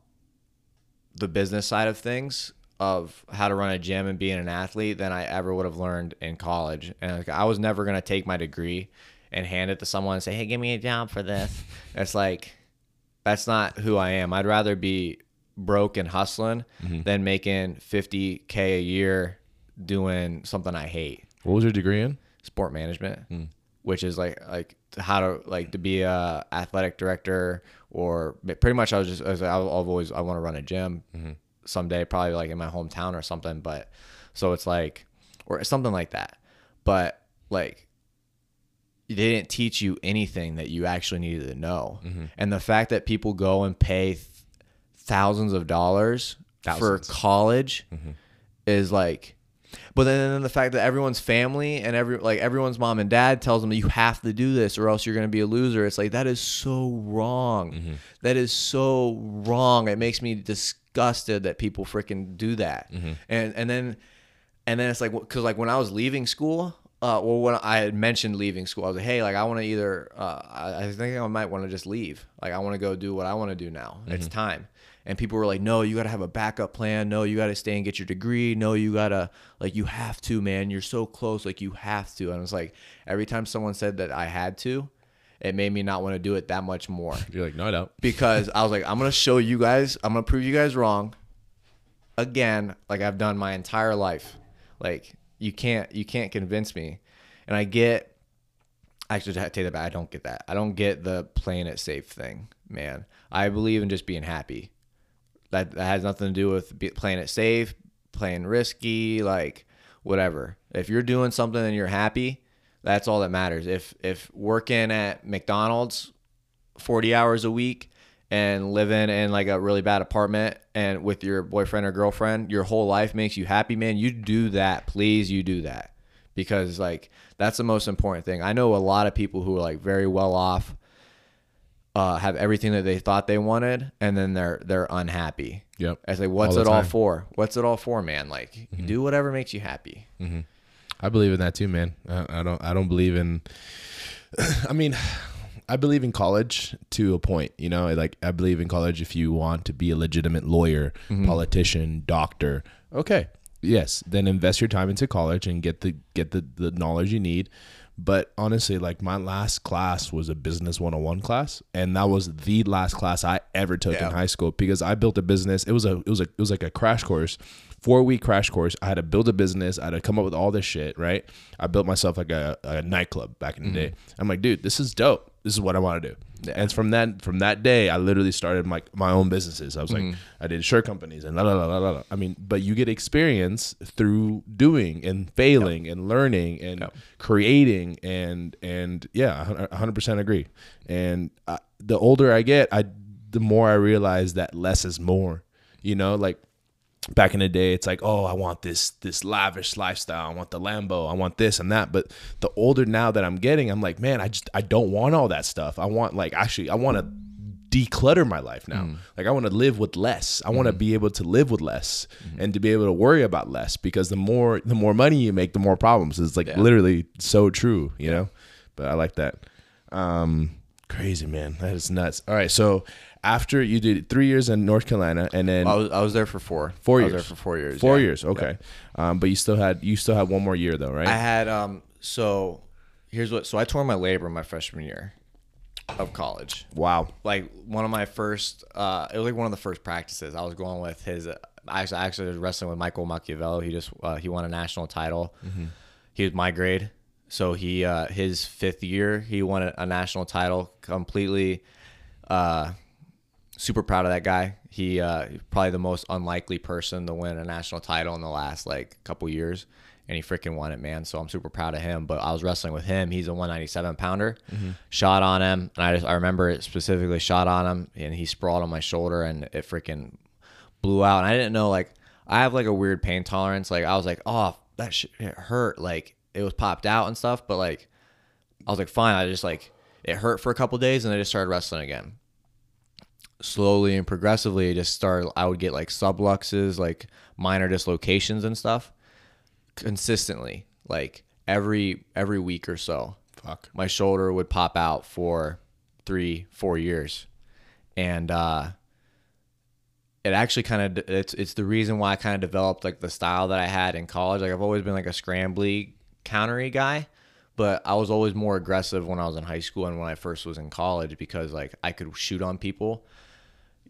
B: the business side of things of how to run a gym and being an athlete than I ever would have learned in college. And like, I was never going to take my degree and hand it to someone and say, "Hey, give me a job for this." <laughs> it's like that's not who I am. I'd rather be broke and hustling mm-hmm. than making 50k a year doing something I hate.
A: What was your degree in?
B: sport management, mm. which is like like how to like to be a athletic director or pretty much I was just I was, I've always I want to run a gym mm-hmm. someday probably like in my hometown or something but so it's like or something like that. But like they didn't teach you anything that you actually needed to know. Mm-hmm. And the fact that people go and pay thousands of dollars
A: Thousands.
B: for college is like but then, then the fact that everyone's family and every like everyone's mom and dad tells them that you have to do this or else you're going to be a loser. It's like that is so wrong. That is so wrong. It makes me disgusted that people freaking do that. And and then and then it's like because like when I was leaving school, uh, well when I had mentioned leaving school, I was like, hey, like I want to either uh, I, I think I might want to just leave. Like I want to go do what I want to do now. It's time. And people were like, no, you got to have a backup plan. No, you got to stay and get your degree. No, you got to, like, you have to, man. You're so close. Like, you have to. And it's like, every time someone said that I had to, it made me not want to do it that much more
A: You're like, no, I don't.
B: because I was like, I'm gonna show you guys, I'm gonna prove you guys wrong again, like I've done my entire life. Like you can't you can't convince me. And I get, actually, I take that back. I don't get that. I don't get the playing it safe thing, man. I believe in just being happy. That, that has nothing to do with be, playing it safe, playing risky, like whatever. If you're doing something and you're happy, that's all that matters. If if working at McDonald's 40 hours a week and living in like a really bad apartment and with your boyfriend or girlfriend, your whole life makes you happy, man, you do that. Please, you do that. Because like that's the most important thing. I know a lot of people who are like very well off uh, have everything that they thought they wanted, and then they're they're unhappy.
A: Yep.
B: It's like, what's
A: All
B: it all
A: time.
B: for? What's it all for, man? Like, mm-hmm. do whatever makes you happy. Mm-hmm.
A: I believe in that too, man. I, I don't. I don't believe in. <clears throat> I mean, I believe in college to a point. You know, like I believe in college if you want to be a legitimate lawyer, mm-hmm. politician, doctor. Okay, yes, then invest your time into college and get the get the the knowledge you need. But honestly, like my last class was a business 101 class, and that was the last class I ever took
B: Yeah.
A: in high school because I built a business. It was a it was a it was like a crash course, four week crash course. I had to build a business. I had to come up with all this shit. Right. I built myself like a, a nightclub back in the mm-hmm. day. I'm like, dude, this is dope. This is what I want to do. And from that from that day, I literally started my my own businesses. I was like, I did shirt companies and la la la la la. I mean, but you get experience through doing and failing and learning and creating and and yeah, hundred percent agree. And uh, the older I get, I the more I realize that less is more. You know, like back in the day it's like oh i want this this lavish lifestyle. I want the lambo. I want this and that. But the older now that i'm getting i'm like man i just i don't want all that stuff. I want like actually i want to declutter my life now. Mm. Like i want to live with less. I want to mm. be able to live with less mm-hmm. and to be able to worry about less because the more the more money you make the more problems. It's like literally so true you know? But i like that. Um crazy man. That is nuts. All right so after you did three years in north carolina and then
B: I was, I was there for four.
A: Four
B: I
A: years.
B: was there for four years.
A: Four
B: yeah.
A: years, okay. Um, but you still had you still had one more year though, right?
B: I had um. So here's what. So I tore my labrum my freshman year of college.
A: wow.
B: Like one of my first. Uh, it was like one of the first practices. I was going with his. Uh, I actually, I actually was wrestling with Michael Macchiavello. He just uh, he won a national title. He was my grade. So he uh, his fifth year he won a, a national title completely. Uh, super proud of that guy. He uh, probably the most unlikely person to win a national title in the last like couple years, and he freaking won it, man. So I'm super proud of him. But I was wrestling with him. He's a 197 pounder. Shot on him, and I just I remember it specifically. Shot on him, and he sprawled on my shoulder, and it freaking blew out. And I didn't know like I have like a weird pain tolerance. Like I was like, oh, that shit hurt. Like it was popped out and stuff, but like I was like, fine. I just like it hurt for a couple days, and I just started wrestling again slowly and progressively just start i would get like subluxes like minor dislocations and stuff consistently like every every week or so.
A: Fuck.
B: my shoulder would pop out for three four years. And uh it actually kind of it's it's the reason why i kind of developed like the style that i had in college. Like i've always been like a scrambly countery guy but i was always more aggressive when i was in high school and when i first was in college because like i could shoot on people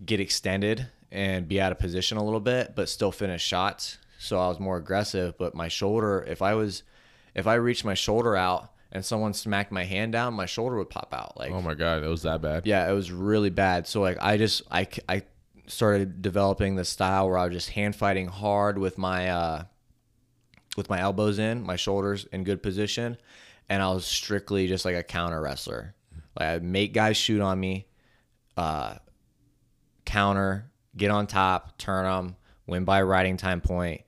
B: get extended and be out of position a little bit, but still finish shots. So I was more aggressive. But my shoulder, if I was, if I reached my shoulder out and someone smacked my hand down, my shoulder would pop out. Like,
A: Oh my god, it was that bad.
B: yeah, it was really bad. So like, I just, I, I started developing the style where I was just hand fighting hard with my, uh, with my elbows in, my shoulders in good position, and I was strictly just like a counter wrestler. Like I'd make guys shoot on me, uh, counter, get on top, turn them, win by riding time point,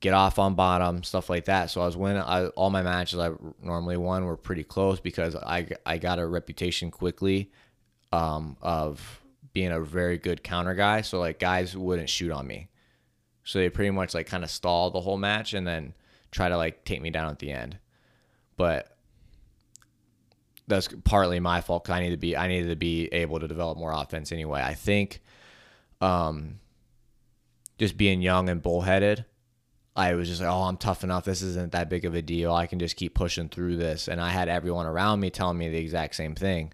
B: get off on bottom, stuff like that. So I was winning. I, all my matches I normally won were pretty close because I I got a reputation quickly um, of being a very good counter guy. So like guys wouldn't shoot on me. So they pretty much like kind of stall the whole match and then try to like take me down at the end. But that's partly my fault because I need to be I needed to be able to develop more offense anyway. I think um just being young and bullheaded, I was just like, oh, I'm tough enough. This isn't that big of a deal. I can just keep pushing through this. And I had everyone around me telling me the exact same thing.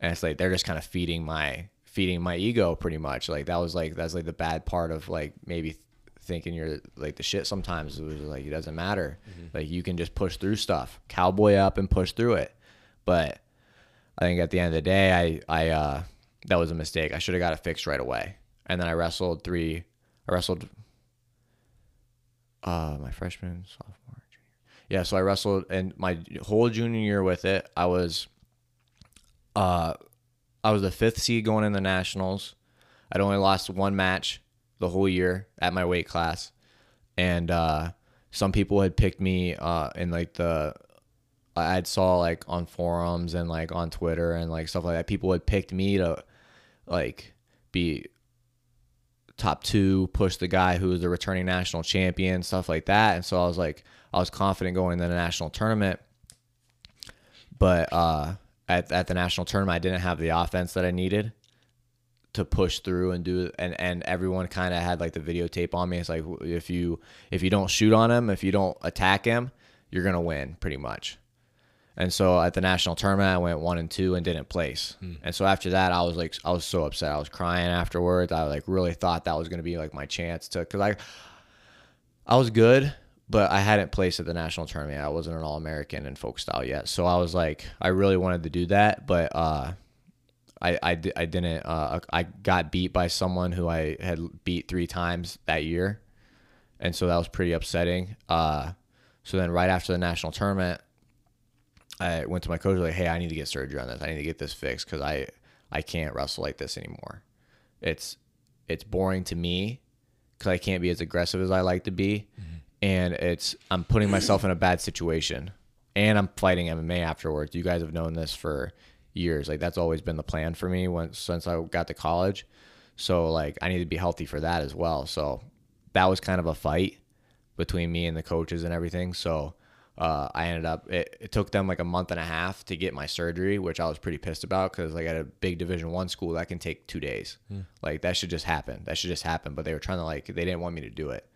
B: And it's like they're just kind of feeding my feeding my ego pretty much. Like that was like that's like the bad part of like maybe thinking you're like the shit sometimes it was like it doesn't matter like you can just push through stuff cowboy up and push through it but i think at the end of the day i i uh that was a mistake i should have got it fixed right away and then i wrestled three i wrestled uh my freshman sophomore junior. Yeah so i wrestled and my whole junior year with it. I was uh i was the fifth seed going in the nationals. I'd only lost one match the whole year at my weight class. And uh some people had picked me uh in like the I would saw like on forums and like on Twitter and like stuff like that. People had picked me to like be top two, push the guy who was the returning national champion, stuff like that. And so I was like, I was confident going into the national tournament. But uh, at, at the national tournament, I didn't have the offense that I needed to push through and do and and everyone kind of had like the videotape on me it's like if you if you don't shoot on him if you don't attack him you're gonna win pretty much and so at the national tournament, I went one and two and didn't place. And so after that, I was like, I was so upset. I was crying afterwards. I like really thought that was going to be like my chance to, cause I, I was good, but I hadn't placed at the national tournament. I wasn't an all American in folk style yet. So I was like, I really wanted to do that, but, uh, I, I, I didn't, uh, I got beat by someone who I had beat three times that year. And so that was pretty upsetting. Uh, so then right after the national tournament, I went to my coach like, "Hey, I need to get surgery on this. I need to get this fixed because I I can't wrestle like this anymore. It's it's boring to me because I can't be as aggressive as I like to be, mm-hmm. and it's I'm putting myself in a bad situation, and I'm fighting MMA afterwards. You guys have known this for years. Like that's always been the plan for me when since I got to college. So like I need to be healthy for that as well. So that was kind of a fight between me and the coaches and everything. So uh, I ended up it, it took them like a month and a half to get my surgery, which I was pretty pissed about because like at a big Division One school that can take two days. Like that should just happen. That should just happen. But they were trying to like they didn't want me to do it.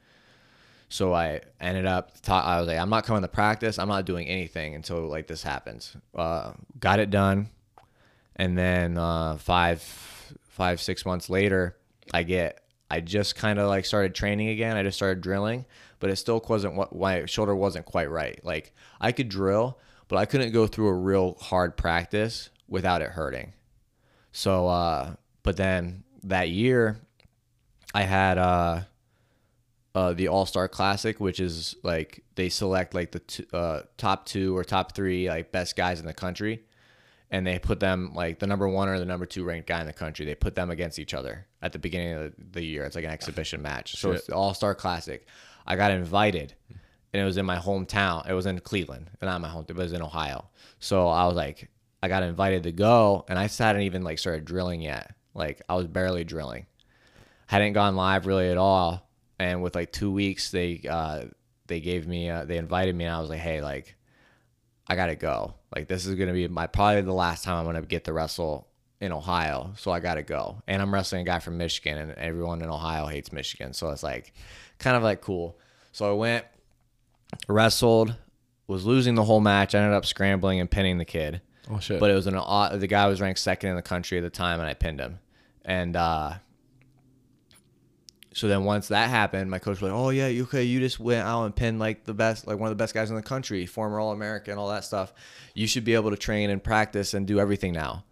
B: So I ended up. I was like, I'm not coming to practice. I'm not doing anything until like this happens. Uh, got it done, and then uh, five, five, six months later, I get. I just kind of like started training again. I just started drilling, but it still wasn't what my shoulder wasn't quite right. Like I could drill, but I couldn't go through a real hard practice without it hurting. So, uh, but then that year, I had uh, uh, the All Star Classic, which is like they select like the t- uh, top two or top three like best guys in the country, and they put them like the number one or the number two ranked guy in the country. They put them against each other at the beginning of the year. It's like an exhibition match. So
A: Shit.
B: it's the All Star Classic. I got invited, and it was in my hometown. It was in Cleveland, and not my home. It was in Ohio. So I was like, I got invited to go, and I hadn't even like started drilling yet. Like I was barely drilling hadn't gone live really at all. And with like two weeks, they uh, they gave me uh, they invited me, and I was like, hey, like I gotta go. Like this is gonna be my probably the last time I'm gonna get to wrestle in Ohio, so I gotta go. And I'm wrestling a guy from Michigan, and everyone in Ohio hates Michigan, so it's like kind of like cool. So I went, wrestled, was losing the whole match. I ended up scrambling and pinning the kid.
A: Oh shit.
B: But it was an odd- the guy was ranked second in the country at the time, and I pinned him. And uh, so then once that happened, my coach was like, "Oh yeah, you okay? You just went out and pinned like the best, like one of the best guys in the country, former All American, all that stuff. You should be able to train and practice and do everything now."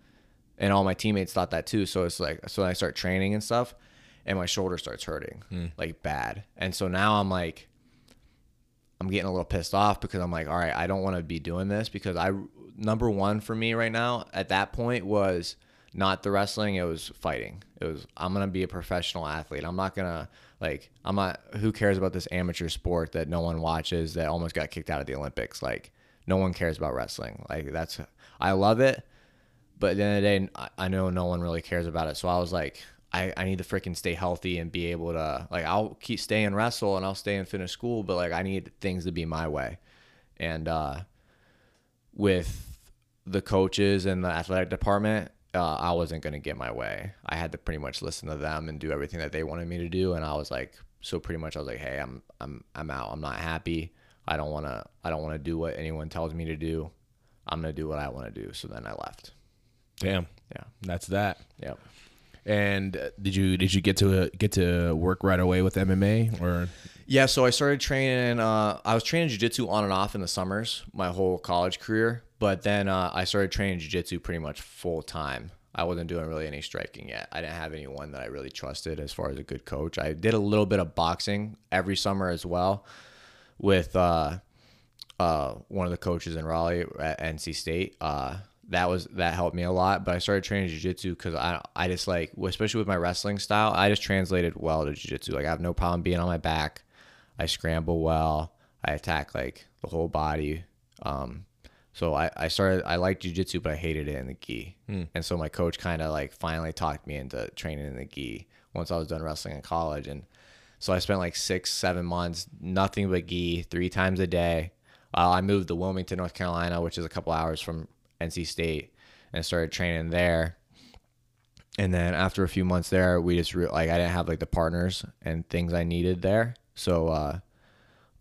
B: And all my teammates thought that too. So it's like, so I start training and stuff, and my shoulder starts hurting hmm. like bad. And so now I'm like, I'm getting a little pissed off because I'm like, all right, I don't want to be doing this because I number one for me right now at that point was not the wrestling, it was fighting. It was I'm gonna be a professional athlete. I'm not gonna like I'm not who cares about this amateur sport that no one watches that almost got kicked out of the Olympics. Like no one cares about wrestling. Like that's I love it, but at the end of the day, I- I know no one really cares about it. So I was like, I, I need to freaking stay healthy and be able to like I'll keep stay and wrestle and I'll stay and finish school, but like I need things to be my way. And uh, with the coaches and the athletic department, uh, I wasn't gonna get my way. I had to pretty much listen to them and do everything that they wanted me to do. And I was like, so pretty much I was like, hey, I'm I'm I'm out. I'm not happy. I don't wanna I don't wanna do what anyone tells me to do. I'm gonna do what I want to do. So then I left.
A: Damn.
B: Yeah.
A: That's that.
B: Yep.
A: And uh, did you did you get to uh, get to work right away with MMA or?
B: Yeah, so I started training. Uh, I was training jujitsu on and off in the summers, my whole college career. But then uh, I started training jujitsu pretty much full time. I wasn't doing really any striking yet. I didn't have anyone that I really trusted as far as a good coach. I did a little bit of boxing every summer as well, with uh, uh, one of the coaches in Raleigh at NC State. Uh, that was that helped me a lot. But I started training jiu-jitsu because I I just like especially with my wrestling style, I just translated well to jiu-jitsu. Like I have no problem being on my back. I scramble well. I attack like the whole body. Um, so I, I started I liked jujitsu, but I hated it in the gi. And so my coach kind of like finally talked me into training in the gi once I was done wrestling in college. And so I spent like six, seven months, nothing but gi, three times a day. Uh, I moved to Wilmington, North Carolina, which is a couple hours from NC State, and started training there. And then after a few months there, we just re- like I didn't have like the partners and things I needed there. So uh,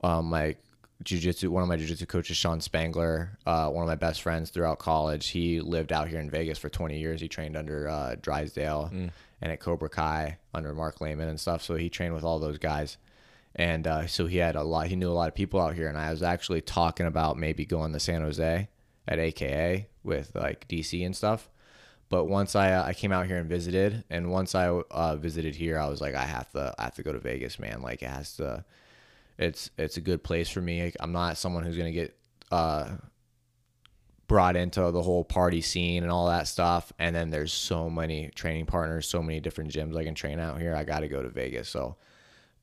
B: um, my jujitsu, one of my jujitsu coaches, Sean Spangler, uh, one of my best friends throughout college. He lived out here in Vegas for 20 years. He trained under uh, Drysdale and at Cobra Kai under Marc Laimon and stuff. So he trained with all those guys. And uh, so he had a lot, he knew a lot of people out here. And I was actually talking about maybe going to San Jose at AKA with like DC and stuff. But once I uh, I came out here and visited, and once I uh, visited here, I was like, I have to I have to go to Vegas, man. Like it has to. It's it's a good place for me. I'm not someone who's gonna get uh, brought into the whole party scene and all that stuff. And then there's so many training partners, so many different gyms I can train out here. I got to go to Vegas. So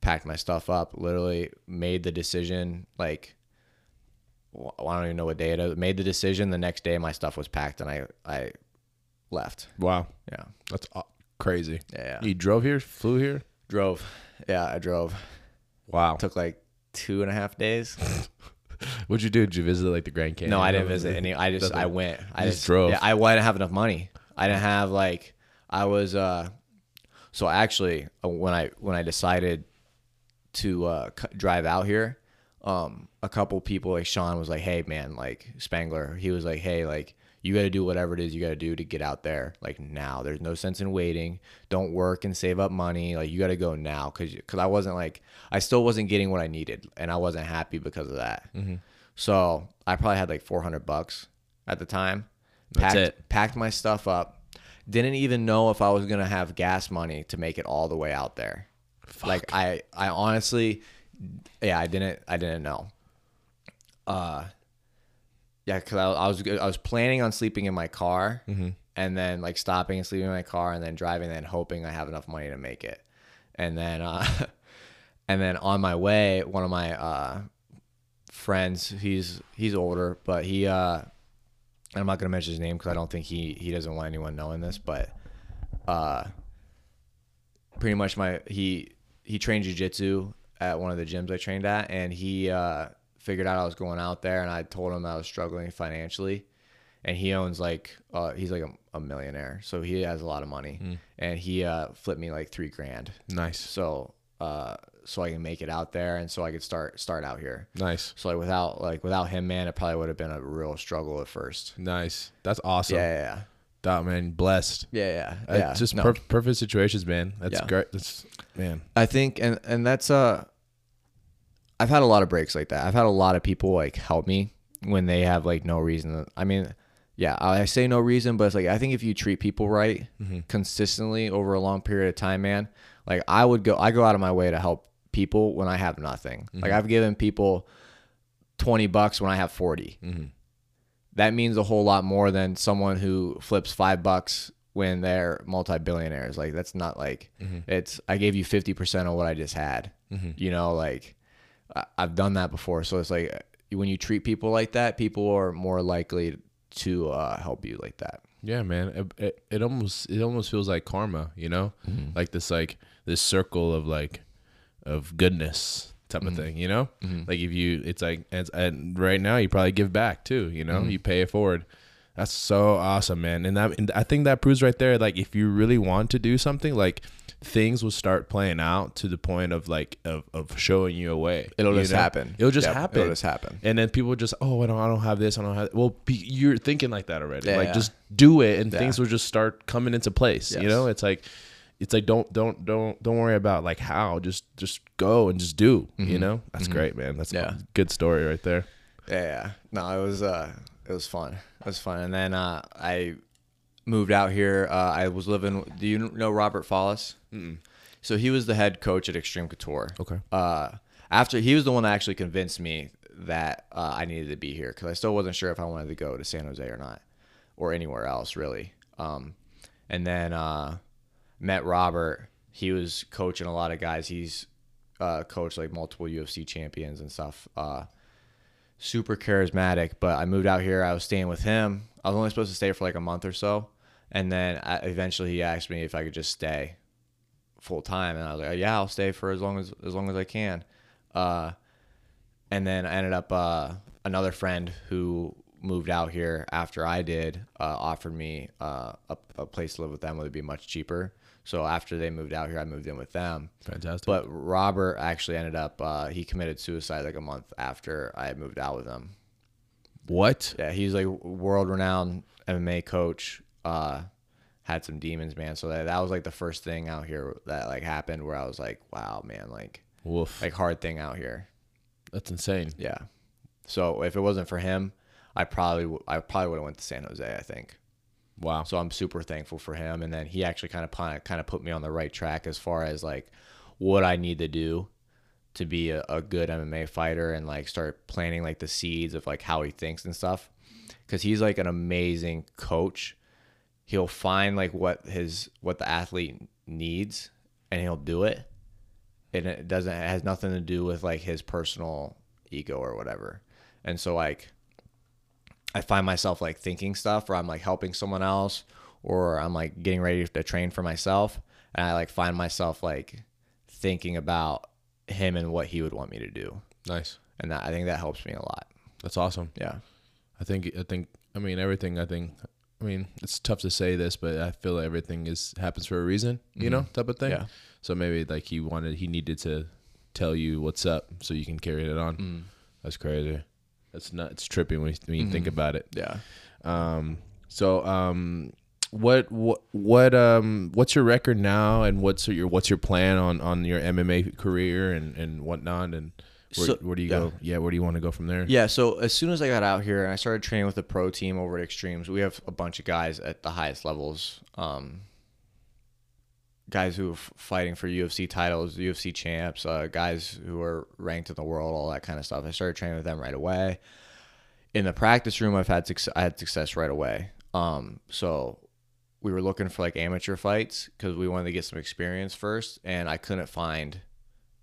B: packed my stuff up. Literally made the decision like well, I don't even know what day it is. Made the decision. The next day, my stuff was packed, and I I left.
A: Wow,
B: Yeah,
A: that's uh, crazy.
B: yeah.
A: You drove here, flew here.
B: Drove. Yeah, I drove.
A: Wow.
B: Took like two and a half days. <laughs>
A: What'd you do? Did you visit like the Grand Canyon?
B: No, I didn't visit any. I just I went. I
A: just
B: just,
A: drove.
B: Yeah, I, well, I didn't have enough money. I didn't have like I was. uh So actually, uh, when I when I decided to uh drive out here, um, a couple people like Sean was like, "Hey, man, like Spangler," he was like, "Hey, like." You got to do whatever it is you got to do to get out there. Like now, there's no sense in waiting. Don't work and save up money. Like you got to go now, cause, cause I wasn't like, I still wasn't getting what I needed, and I wasn't happy because of that. So I probably had like 400 bucks at the time.
A: That's
B: Packed,
A: it.
B: Packed my stuff up. Didn't even know if I was gonna have gas money to make it all the way out there. Like I, I honestly, yeah, I didn't, I didn't know. Uh, yeah, cause I, I was, I was planning on sleeping in my car, and then like stopping and sleeping in my car, and then driving, and hoping I have enough money to make it, and then, uh, <laughs> and then on my way, one of my uh friends. He's he's older, but he uh I'm not gonna mention his name because I don't think he he doesn't want anyone knowing this, but uh pretty much my he he trained jujitsu at one of the gyms I trained at and he uh figured out I was going out there and I told him I was struggling financially and he owns like uh he's like a, a millionaire so he has a lot of money and he uh flipped me like three grand
A: Nice,
B: so uh so I can make it out there and so I could start start out here
A: nice,
B: so like without like without him, man, it probably would have been a real struggle at first.
A: nice. That's awesome.
B: Yeah, yeah,
A: Dot man, blessed.
B: yeah, yeah,
A: Uh,
B: yeah.
A: just
B: No.
A: per- perfect situations, man. That's
B: Yeah.
A: great. That's man.
B: I think, and and that's uh, I've had a lot of breaks like that. I've had a lot of people like help me when they have like no reason. I mean, yeah, I say no reason, but it's like I think if you treat people right mm-hmm. consistently over a long period of time, man, like I would go, I go out of my way to help people when I have nothing. Like mm-hmm. I've given people twenty bucks when I have 40 mm-hmm. That means a whole lot more than someone who flips five bucks when they're multi-billionaires. Like that's not like it's. I gave you fifty percent of what I just had. You know, like I've done that before. So it's like when you treat people like that, people are more likely to uh, help you like that.
A: Yeah, man. It, it, it almost it almost feels like karma, you know,
B: Mm-hmm.
A: like this like this circle of like of goodness type
B: Mm-hmm.
A: of thing, you know. Like if you, it's like it's, and right now you probably give back too, you know.
B: Mm-hmm.
A: You pay it forward. That's so awesome, man. And that and I think that proves right there, like if you really want to do something, like things will start playing out to the point of like of, of showing you a way.
B: It'll
A: you
B: just
A: know?
B: happen.
A: It'll just
B: Yep,
A: happen.
B: it'll just happen.
A: And then people just, oh, I don't, I don't have this, I don't have. Well, be, you're thinking like that already.
B: Yeah,
A: like
B: yeah.
A: just do it, and
B: Yeah.
A: things will just start coming into place. You know, it's like it's like don't don't don't don't worry about like how just just go and just do you know that's great man that's
B: Yeah.
A: a good story right there
B: Yeah, yeah. No, it was uh it was fun. It was fun. And then uh I moved out here. Uh I was living do you know Robert Follis? mm So he was the head coach at Extreme Couture.
A: Okay.
B: Uh after he was the one that actually convinced me that uh, I needed to be here cuz I still wasn't sure if I wanted to go to San Jose or not or anywhere else really. Um and then uh met Robert. He was coaching a lot of guys. He's uh coached like multiple UFC champions and stuff. Uh super charismatic. But I moved out here. I was staying with him. I was only supposed to stay for like a month or so, and then I, eventually he asked me if I could just stay full time, and I was like, yeah, I'll stay for as long as as long as I can. Uh, and then I ended up uh, another friend who moved out here after I did uh, offered me uh, a, a place to live with them would be much cheaper. So after they moved out here, I moved in with them.
A: fantastic
B: But Robert actually ended up uh, he committed suicide like a month after I moved out with him.
A: what
B: Yeah, he's like world renowned MMA coach. Uh, had some demons, man. So that, that was like the first thing out here that like happened where I was like, wow, man, like
A: woof
B: like hard thing out here.
A: that's insane
B: Yeah. So if it wasn't for him, I probably w- I probably would have went to San Jose. I think.
A: wow
B: So I'm super thankful for him. And then he actually kind of kind of put me on the right track as far as like what I need to do to be a, a good MMA fighter and like start planting like the seeds of like how he thinks and stuff. Cause he's like an amazing coach. He'll find like what his what the athlete needs and he'll do it. And it doesn't it has nothing to do with like his personal ego or whatever. And so like I find myself like thinking stuff or I'm like helping someone else or I'm like getting ready to train for myself and I like find myself like thinking about him and what he would want me to do.
A: nice
B: And that I think that helps me a lot.
A: that's awesome
B: Yeah.
A: I think I think I mean everything I think I mean it's tough to say this but I feel like everything is happens for a reason you know type of thing.
B: Yeah.
A: so maybe like he wanted he needed to tell you what's up so you can carry it on. That's crazy. That's not it's trippy when you, when you think about it.
B: Yeah.
A: um so um what what what um what's your record now and what's your what's your plan on on your MMA career and and whatnot? And where,
B: So-
A: where do you
B: yeah.
A: go yeah where do you want to go from there
B: Yeah, so as soon as I got out here and I started training with the pro team over at Extremes, we have a bunch of guys at the highest levels. Um, guys who are fighting for UFC titles, UFC champs, uh, guys who are ranked in the world, all that kind of stuff. I started training with them right away. In the practice room, I've had success, I had success right away. Um, so we were looking for like amateur fights because we wanted to get some experience first, and I couldn't find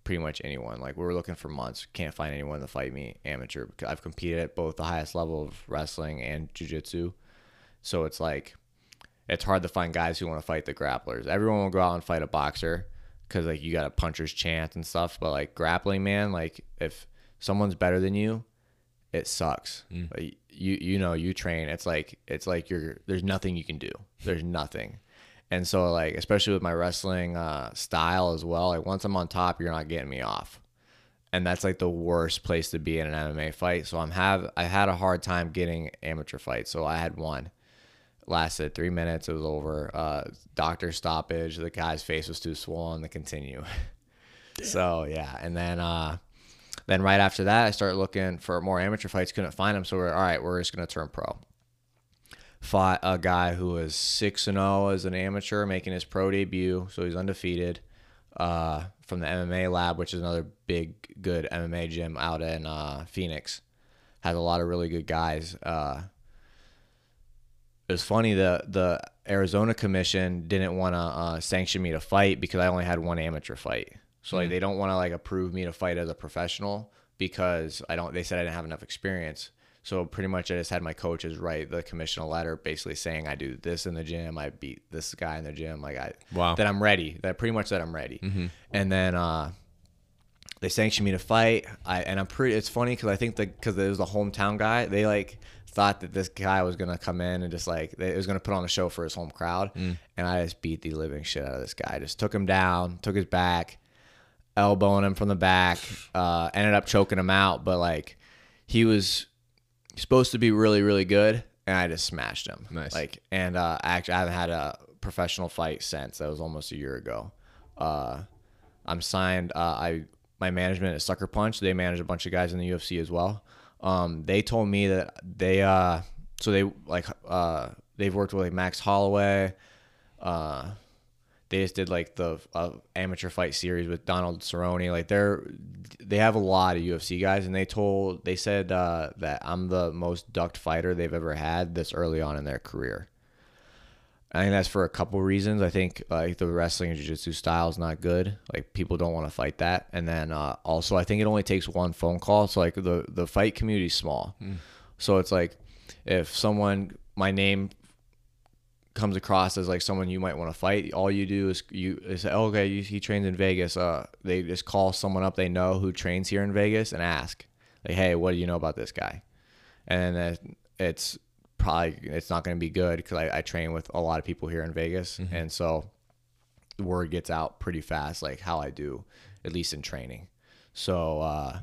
B: pretty much anyone. Like we were looking for months, can't find anyone to fight me amateur. Because I've competed at both the highest level of wrestling and jujitsu, so it's like it's hard to find guys who want to fight the grapplers. Everyone will go out and fight a boxer because like you got a puncher's chance and stuff. But like grappling, man, like if someone's better than you, it sucks. Mm. Like, you you know you train. It's like it's like you're there's nothing you can do. There's nothing. And so like especially with my wrestling uh, style as well, like once I'm on top, you're not getting me off. And that's like the worst place to be in an MMA fight. So I'm have I had a hard time getting amateur fights. So I had one lasted three minutes. It was over. Uh, doctor stoppage. The guy's face was too swollen to continue. <laughs> so yeah, and then uh, then right after that, I started looking for more amateur fights. Couldn't find them, so we're all right. We're just gonna turn pro. Fought a guy who was six and zero as an amateur, making his pro debut, so he's undefeated. Uh, from the MMA Lab, which is another big, good MMA gym out in uh, Phoenix, has a lot of really good guys. Uh, it was funny the the Arizona Commission didn't want to uh, sanction me to fight because I only had one amateur fight. So like they don't want to like approve me to fight as a professional because I don't. They said I didn't have enough experience. So pretty much I just had my coaches write the commission a letter basically saying I do this in the gym, I beat this guy in the gym, like I
A: Wow.
B: that I'm ready. That pretty much that I'm ready. And then uh, they sanctioned me to fight. I and I'm pretty. It's funny because I think that because it was the hometown guy, they like thought that this guy was gonna come in and just like they, it was gonna put on a show for his home crowd, and I just beat the living shit out of this guy. Just took him down, took his back, elbowing him from the back, uh, ended up choking him out. But like he was supposed to be really really good, and I just smashed him.
A: Nice.
B: Like and uh, actually I haven't had a professional fight since. That was almost a year ago. Uh, I'm signed. Uh, I my management is Sucker Punch. They manage a bunch of guys in the UFC as well. Um, they told me that they uh, so they like uh, they've worked with like Max Holloway. Uh, they just did like the uh, amateur fight series with Donald Cerrone. Like they're they have a lot of UFC guys, and they told they said uh, that I'm the most ducked fighter they've ever had this early on in their career. I think that's for a couple reasons. I think like the wrestling and jiu-jitsu style is not good. Like people don't want to fight that. And then uh, also I think it only takes one phone call. So like the the fight community is small. So it's like if someone my name comes across as like someone you might want to fight, all you do is you is say, oh, okay, you, he trains in Vegas. Uh, they just call someone up they know who trains here in Vegas and ask, like, hey, what do you know about this guy? And then it's probably it's not going to be good because I, I train with a lot of people here in Vegas, and so the word gets out pretty fast, like how I do, at least in training. So uh,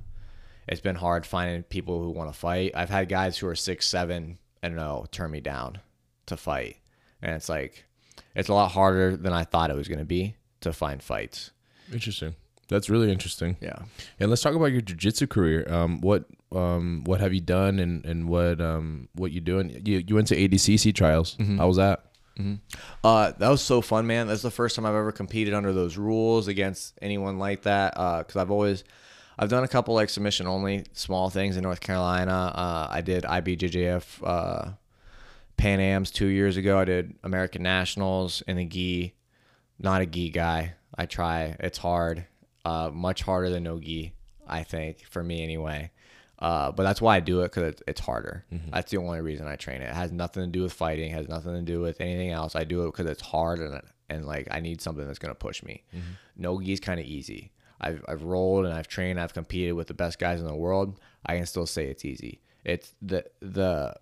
B: it's been hard finding people who want to fight. I've had guys who are six, seven, and no turn me down to fight, and it's like it's a lot harder than I thought it was going to be to find fights.
A: Interesting. That's really interesting.
B: Yeah.
A: And let's talk about your jiu-jitsu career. Um, what um, what have you done and, and what um, what you doing? You you went to ADCC trials. How was that?
B: Uh, that was so fun, man. That's the first time I've ever competed under those rules against anyone like that. Uh, cause I've always, I've done a couple like submission only small things in North Carolina. Uh, I did IBJJF, uh, Pan Am's two years ago. I did American Nationals in the gi. Not a gi guy. I try. It's hard. Uh, much harder than no gi, I think, for me anyway. Uh, but that's why I do it because it's, it's harder. That's the only reason I train it. It has nothing to do with fighting. It has nothing to do with anything else. I do it because it's hard and and like I need something that's gonna push me. No gi is kind of easy. I've I've rolled and I've trained. I've competed with the best guys in the world. I can still say it's easy. It's the the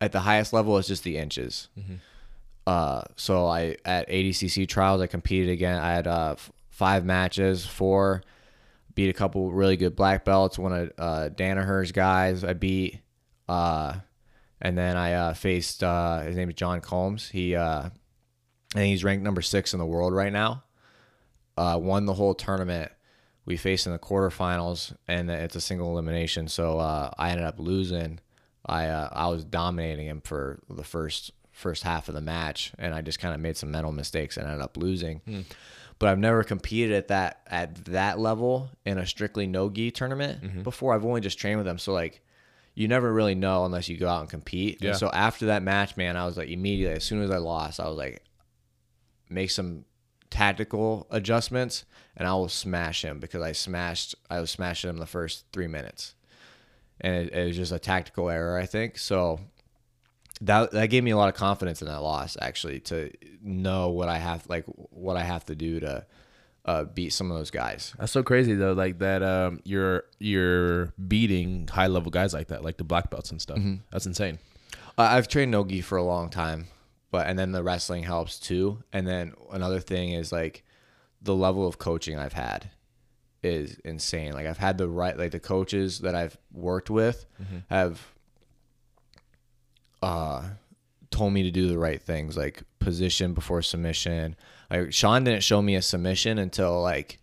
B: at the highest level. It's just the inches. Uh, so I at ADCC trials I competed again. I had uh, f- five matches, four beat a couple really good black belts. One of uh, Danaher's guys I beat, uh, and then I uh, faced uh, his name is John Combs. He uh, I think he's ranked number six in the world right now. Uh, won the whole tournament. We faced in the quarterfinals, and it's a single elimination. So uh, I ended up losing. I uh, I was dominating him for the first first half of the match, and I just kind of made some mental mistakes and ended up losing. But I've never competed at that at that level in a strictly no gi tournament before. I've only just trained with them, so like you never really know unless you go out and compete. And so after that match, man, I was like immediately as soon as I lost, I was like make some tactical adjustments and I will smash him because I smashed I was smashing him the first three minutes. And it, it was just a tactical error, I think. So that that gave me a lot of confidence in that loss actually to know what I have like what I have to do to uh, beat some of those guys.
A: That's so crazy though. Like that, um, you're you're beating high level guys like that, like the black belts and stuff. That's insane.
B: I- I've trained nogi for a long time, but and then the wrestling helps too. And then another thing is like the level of coaching I've had is insane. Like I've had the right like the coaches that I've worked with have uh told me to do the right things like position before submission. Like Sean didn't show me a submission until like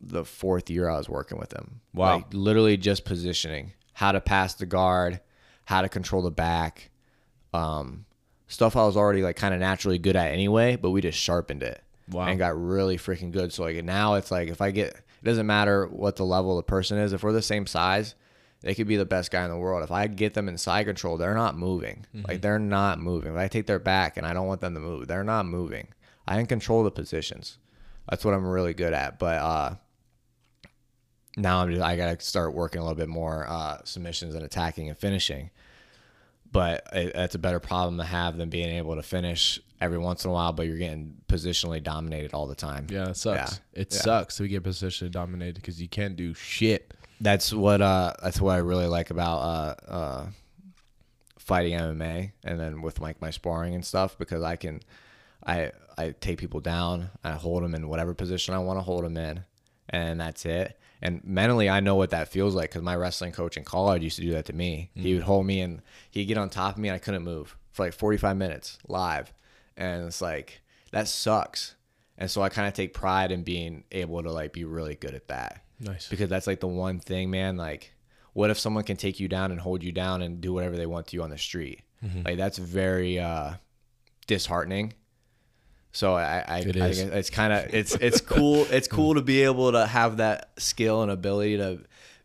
B: the fourth year I was working with him.
A: Wow.
B: Like literally just positioning, how to pass the guard, how to control the back, um, stuff I was already like kind of naturally good at anyway, but we just sharpened it.
A: Wow.
B: And got really freaking good. So like now it's like if I get it doesn't matter what the level the person is, if we're the same size, they could be the best guy in the world. If I get them in side control, they're not moving. Like they're not moving. If I take their back and I don't want them to move, they're not moving. I can control the positions. That's what I'm really good at. But uh now I'm just I gotta start working a little bit more uh, submissions and attacking and finishing. But it, that's a better problem to have than being able to finish every once in a while, but you're getting positionally dominated all the time.
A: Yeah, it sucks.
B: Yeah.
A: It
B: Yeah.
A: sucks to get positionally dominated because you can't do shit.
B: That's what uh that's what I really like about uh uh fighting MMA and then with like my sparring and stuff because I can I I take people down I hold them in whatever position I want to hold them in and that's it and mentally I know what that feels like because my wrestling coach in college used to do that to me he would hold me and he'd get on top of me and I couldn't move for like 45 minutes live. And it's like, that sucks. And so I kind of take pride in being able to like be really good at that.
A: Nice.
B: Because that's like the one thing, man. Like, what if someone can take you down and hold you down and do whatever they want to you on the street?
A: Mm-hmm.
B: Like, that's very uh, disheartening. So I, I,
A: It
B: I think it's kind of it's it's cool. <laughs> It's cool to be able to have that skill and ability to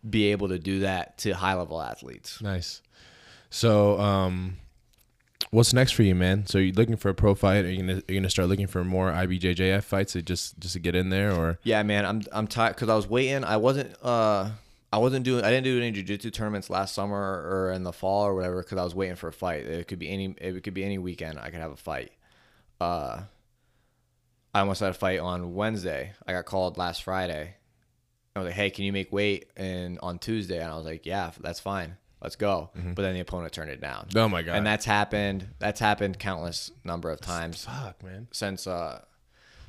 B: be able to do that to high level athletes.
A: Nice. So, um, what's next for you, man? So you're looking for a pro fight? Are you gonna are gonna start looking for more IBJJF fights to just just to get in there, or
B: Yeah, man, I'm I'm tired because I was waiting. I wasn't uh I wasn't doing I didn't do any jujitsu tournaments last summer or in the fall or whatever because I was waiting for a fight. It could be any it could be any weekend I could have a fight. Uh, I almost had a fight on Wednesday. I got called last Friday. I was like, "Hey, can you make weight?" And on Tuesday, and I was like, "Yeah, that's fine. Let's go." But then the opponent turned it down.
A: oh my god,
B: And that's happened. That's happened countless number of times
A: fuck, man.
B: since uh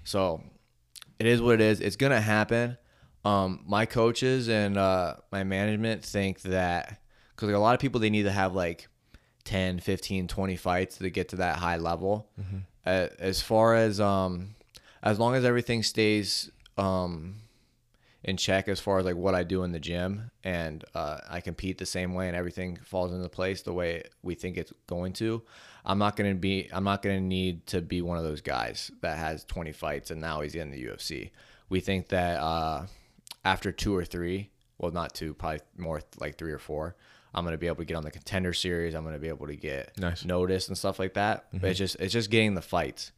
B: so it is what it is it's gonna happen um my coaches and uh my management think that because like a lot of people they need to have like 10 15 20 fights to get to that high level uh, as far as um as long as everything stays um in check as far as like what I do in the gym and uh, I compete the same way and everything falls into place the way we think it's going to. I'm not gonna be I'm not gonna need to be one of those guys that has 20 fights and now he's in the UFC. We think that uh, after two or three, well not two, probably more like three or four, I'm gonna be able to get on the contender series. I'm gonna be able to get
A: Nice.
B: noticed and stuff like that. But it's just it's just getting the fights.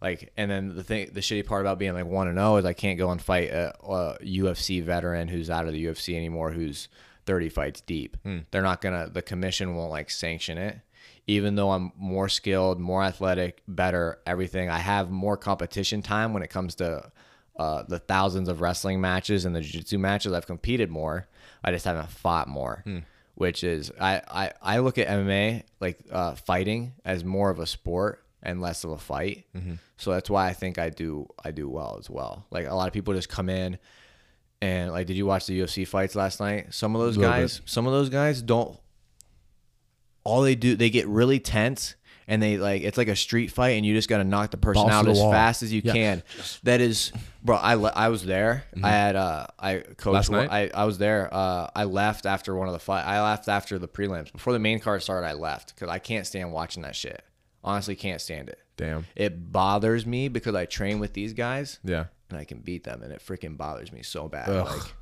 B: Like, and then the thing, the shitty part about being like one and zero is I can't go and fight a, a UFC veteran who's out of the UFC anymore, who's thirty fights deep. They're not gonna. The commission won't like sanction it, even though I'm more skilled, more athletic, better, everything. I have more competition time when it comes to uh, the thousands of wrestling matches and the jiu-jitsu matches. I've competed more. I just haven't fought more. Which is I, I, I look at MMA like uh, fighting as more of a sport and less of a fight. So that's why I think I do I do well as well. Like a lot of people just come in and like, did you watch the UFC fights last night? Some of those guys, some of those guys don't. All they do, they get really tense and they like it's like a street fight, and you just got to knock the person
A: Balls
B: out as
A: wall.
B: fast as you
A: Yeah.
B: can. That is, bro. I le- I was there. I had uh I coached. I I was there. Uh, I left after one of the fight. I left after the prelims before the main card started. I left because I can't stand watching that shit. Honestly, can't stand it.
A: Damn.
B: It bothers me because I train with these guys
A: Yeah.
B: and I can beat them, and it freaking bothers me so bad.
A: Ugh.
B: Like,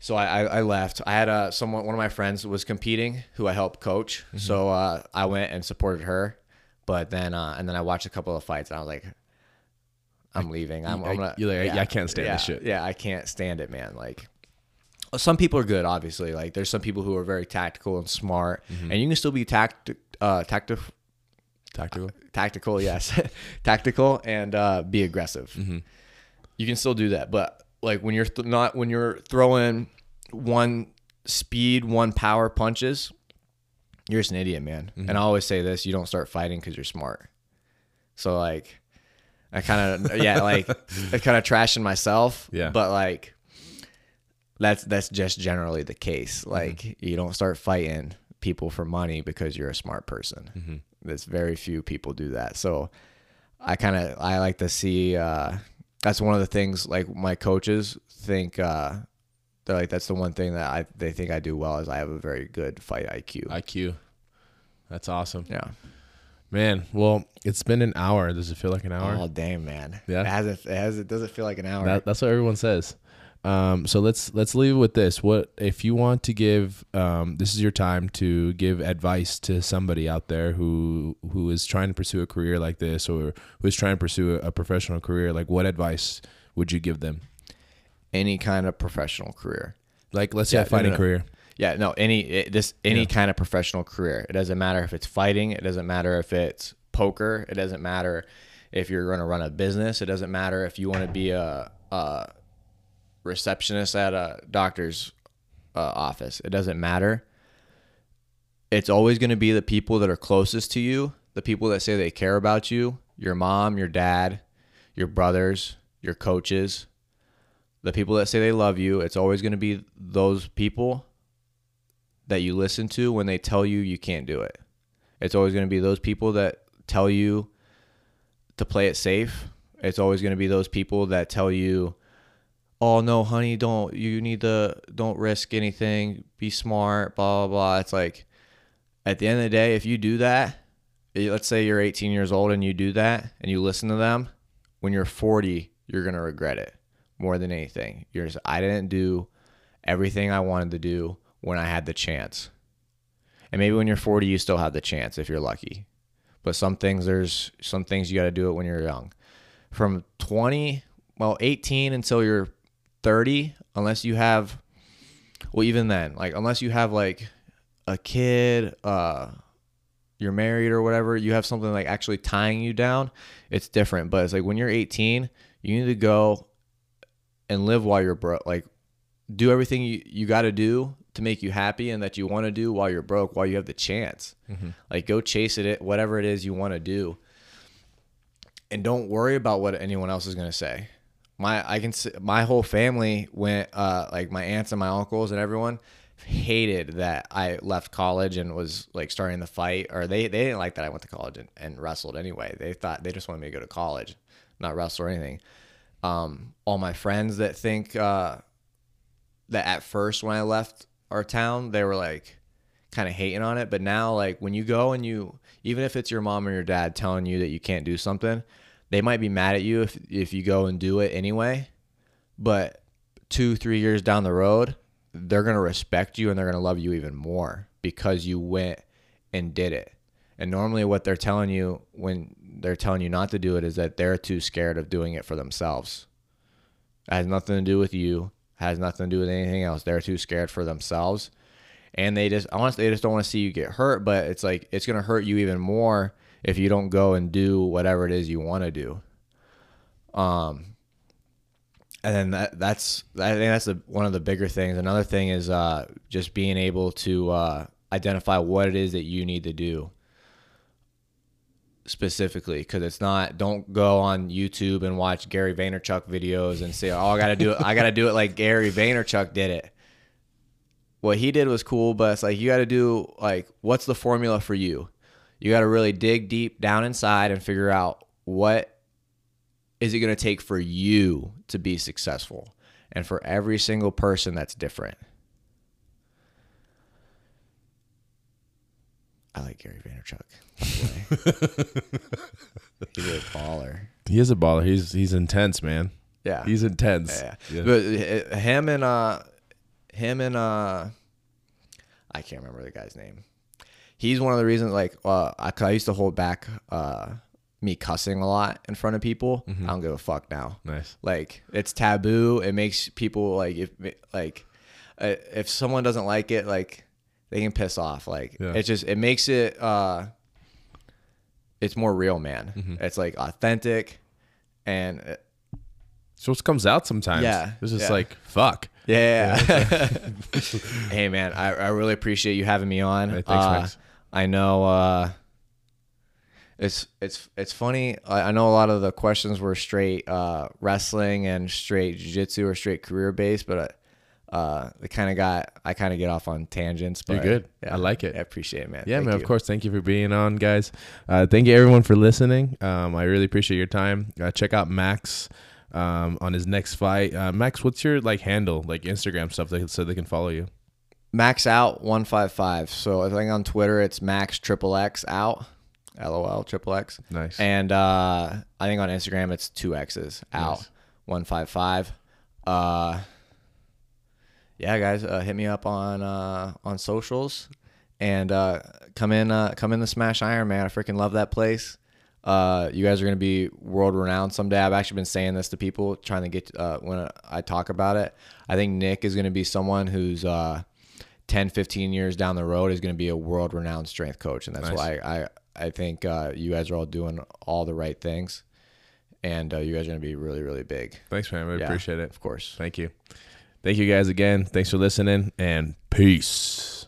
B: so I, I, I left. I had a someone, one of my friends was competing, who I helped coach.
A: Mm-hmm.
B: So uh, I went and supported her, but then uh, and then I watched a couple of fights, and I was like, I'm leaving. I'm,
A: I-
B: I'm gonna.
A: you're like, I can't stand
B: yeah,
A: this shit.
B: Yeah, I can't stand it, man. Like. Some people are good, obviously. Like there's some people who are very tactical and smart,
A: Mm-hmm.
B: and you can still be tact, uh, tactic,
A: Tactical.
B: tactical, yes, <laughs> tactical, and uh, be aggressive.
A: Mm-hmm.
B: You can still do that, but like when you're th- not when you're throwing one speed, one power punches, you're just an idiot, man.
A: Mm-hmm.
B: And I always say this: you don't start fighting because you're smart. So like, I kind of <laughs> yeah, like I kind of trashing myself.
A: Yeah.
B: but like. That's that's just generally the case.
A: Mm-hmm.
B: Like you don't start fighting people for money because you're a smart person. There's very few people do that. So I kind of I like to see. Uh, that's one of the things like my coaches think. Uh, they're like that's the one thing that I they think I do well is I have a very good fight IQ.
A: IQ. That's awesome,
B: yeah.
A: man. Well, it's been an hour. Does it feel like an hour?
B: Oh damn, man.
A: Yeah?
B: It hasn't. It has. It doesn't feel like an hour.
A: That, that's what everyone says. Um, so let's let's leave it with this. What if you want to give? Um, this is your time to give advice to somebody out there who who is trying to pursue a career like this, or who is trying to pursue a, professional career. Like, what advice would you give them?
B: Any kind of professional career.
A: Like, let's say
B: Yeah,
A: a
B: no,
A: fighting
B: no, no.
A: career.
B: Yeah, no, any it, this any
A: Yeah.
B: kind of professional career. It doesn't matter if it's fighting. It doesn't matter if it's poker. It doesn't matter if you're going to run a business. It doesn't matter if you want to be a, a receptionist at a doctor's uh, office. It doesn't matter. It's always going to be the people that are closest to you, the people that say they care about you, your mom, your dad, your brothers, your coaches, the people that say they love you. It's always going to be those people that you listen to when they tell you you can't do it. It's always going to be those people that tell you to play it safe. It's always going to be those people that tell you, "Oh no, honey, don't you need to don't risk anything. Be smart." Blah blah blah. It's like at the end of the day, if you do that, eh, let's say you're 18 years old and you do that and you listen to them, when you're 40, you're gonna regret it more than anything. You're just, I didn't do everything I wanted to do when I had the chance. And maybe when you're 40, you still have the chance if you're lucky. But some things, there's some things you got to do it when you're young. From 20, well, 18 until you're 30, unless you have, well, even then, like, unless you have like a kid, uh, you're married or whatever, you have something like actually tying you down, it's different. But it's like when you're 18, you need to go and live while you're broke. Like, do everything you, you got to do to make you happy and that you want to do while you're broke, while you have the chance. Like, go chase it, whatever it is you want to do. And don't worry about what anyone else is going to say. My, I can, my whole family went, uh, like my aunts and my uncles and everyone hated that I left college and was like starting the fight, or they, they didn't like that I went to college and, and wrestled anyway. They thought they just wanted me to go to college, not wrestle or anything. Um, all my friends that think, uh, that at first when I left our town, they were like kind of hating on it. But now, like when you go and you, even if it's your mom or your dad telling you that you can't do something, they might be mad at you if if you go and do it anyway. But two, three years down the road, they're gonna respect you and they're gonna love you even more because you went and did it. And normally, what they're telling you when they're telling you not to do it is that they're too scared of doing it for themselves. It has nothing to do with you. Has nothing to do with anything else. They're too scared for themselves, and they just honestly they just don't want to see you get hurt. But it's like it's gonna hurt you even more if you don't go and do whatever it is you want to do. Um, and then that that's I think that's the, one of the bigger things. Another thing is uh, just being able to uh, identify what it is that you need to do specifically because it's not don't go on YouTube and watch Gary Vaynerchuk videos and say oh I gotta do it I gotta do it like Gary Vaynerchuk did it what he did was cool but it's like you gotta do like what's the formula for you you gotta really dig deep down inside and figure out what is it gonna take for you to be successful and for every single person that's different I like Gary Vaynerchuk. by the way. <laughs> He's a baller.
A: He is a baller. He's he's intense, man.
B: Yeah.
A: He's intense.
B: yeah.
A: Yeah.
B: But uh, him and uh him and uh I can't remember the guy's name. He's one of the reasons like uh I, I used to hold back uh me cussing a lot in front of people. I don't give a fuck now.
A: Nice.
B: Like it's taboo. It makes people like if like uh, if someone doesn't like it, like they can piss off. Like
A: Yeah.
B: it just it makes it uh it's more real, man.
A: Mm-hmm.
B: It's like authentic and uh,
A: So what comes out sometimes.
B: Yeah,
A: It's just
B: yeah.
A: like fuck.
B: yeah. <laughs> <laughs> hey man, I, I really appreciate you having me on.
A: Thanks,
B: Uh. I know uh it's it's it's funny. I, I know a lot of the questions were straight uh, wrestling and straight jiu-jitsu or straight career based, but uh, it kind of got I kind of get off on tangents. But
A: You're good. I like it.
B: I appreciate it, man.
A: Yeah,
B: Thank
A: man.
B: you.
A: Of course. Thank you for being on, guys. Uh, thank you everyone for listening. Um, I really appreciate your time. Uh, check out Max um, on his next fight. Uh, Max, what's your like handle, like Instagram stuff, that, so they can follow you?
B: Max out one five five. So I think on Twitter it's Max triple X out. LOL triple X.
A: Nice.
B: And uh, I think on Instagram it's two X's out
A: Nice.
B: one five five. Uh, yeah, guys, uh, hit me up on uh, on socials and uh, come in uh, come in the Smash Iron Man. I freaking love that place. Uh, you guys are gonna be world renowned someday. I've actually been saying this to people, trying to get uh, when I talk about it. I think Nick is gonna be someone who's uh, 10, 15 years down the road is gonna be a world renowned strength coach, and that's
A: Nice.
B: why I I think uh, you guys are all doing all the right things, and uh, you guys are gonna be really really big.
A: Thanks, man. I
B: Yeah,
A: appreciate it.
B: Of course.
A: Thank you. Thank you guys again. Thanks for listening and peace.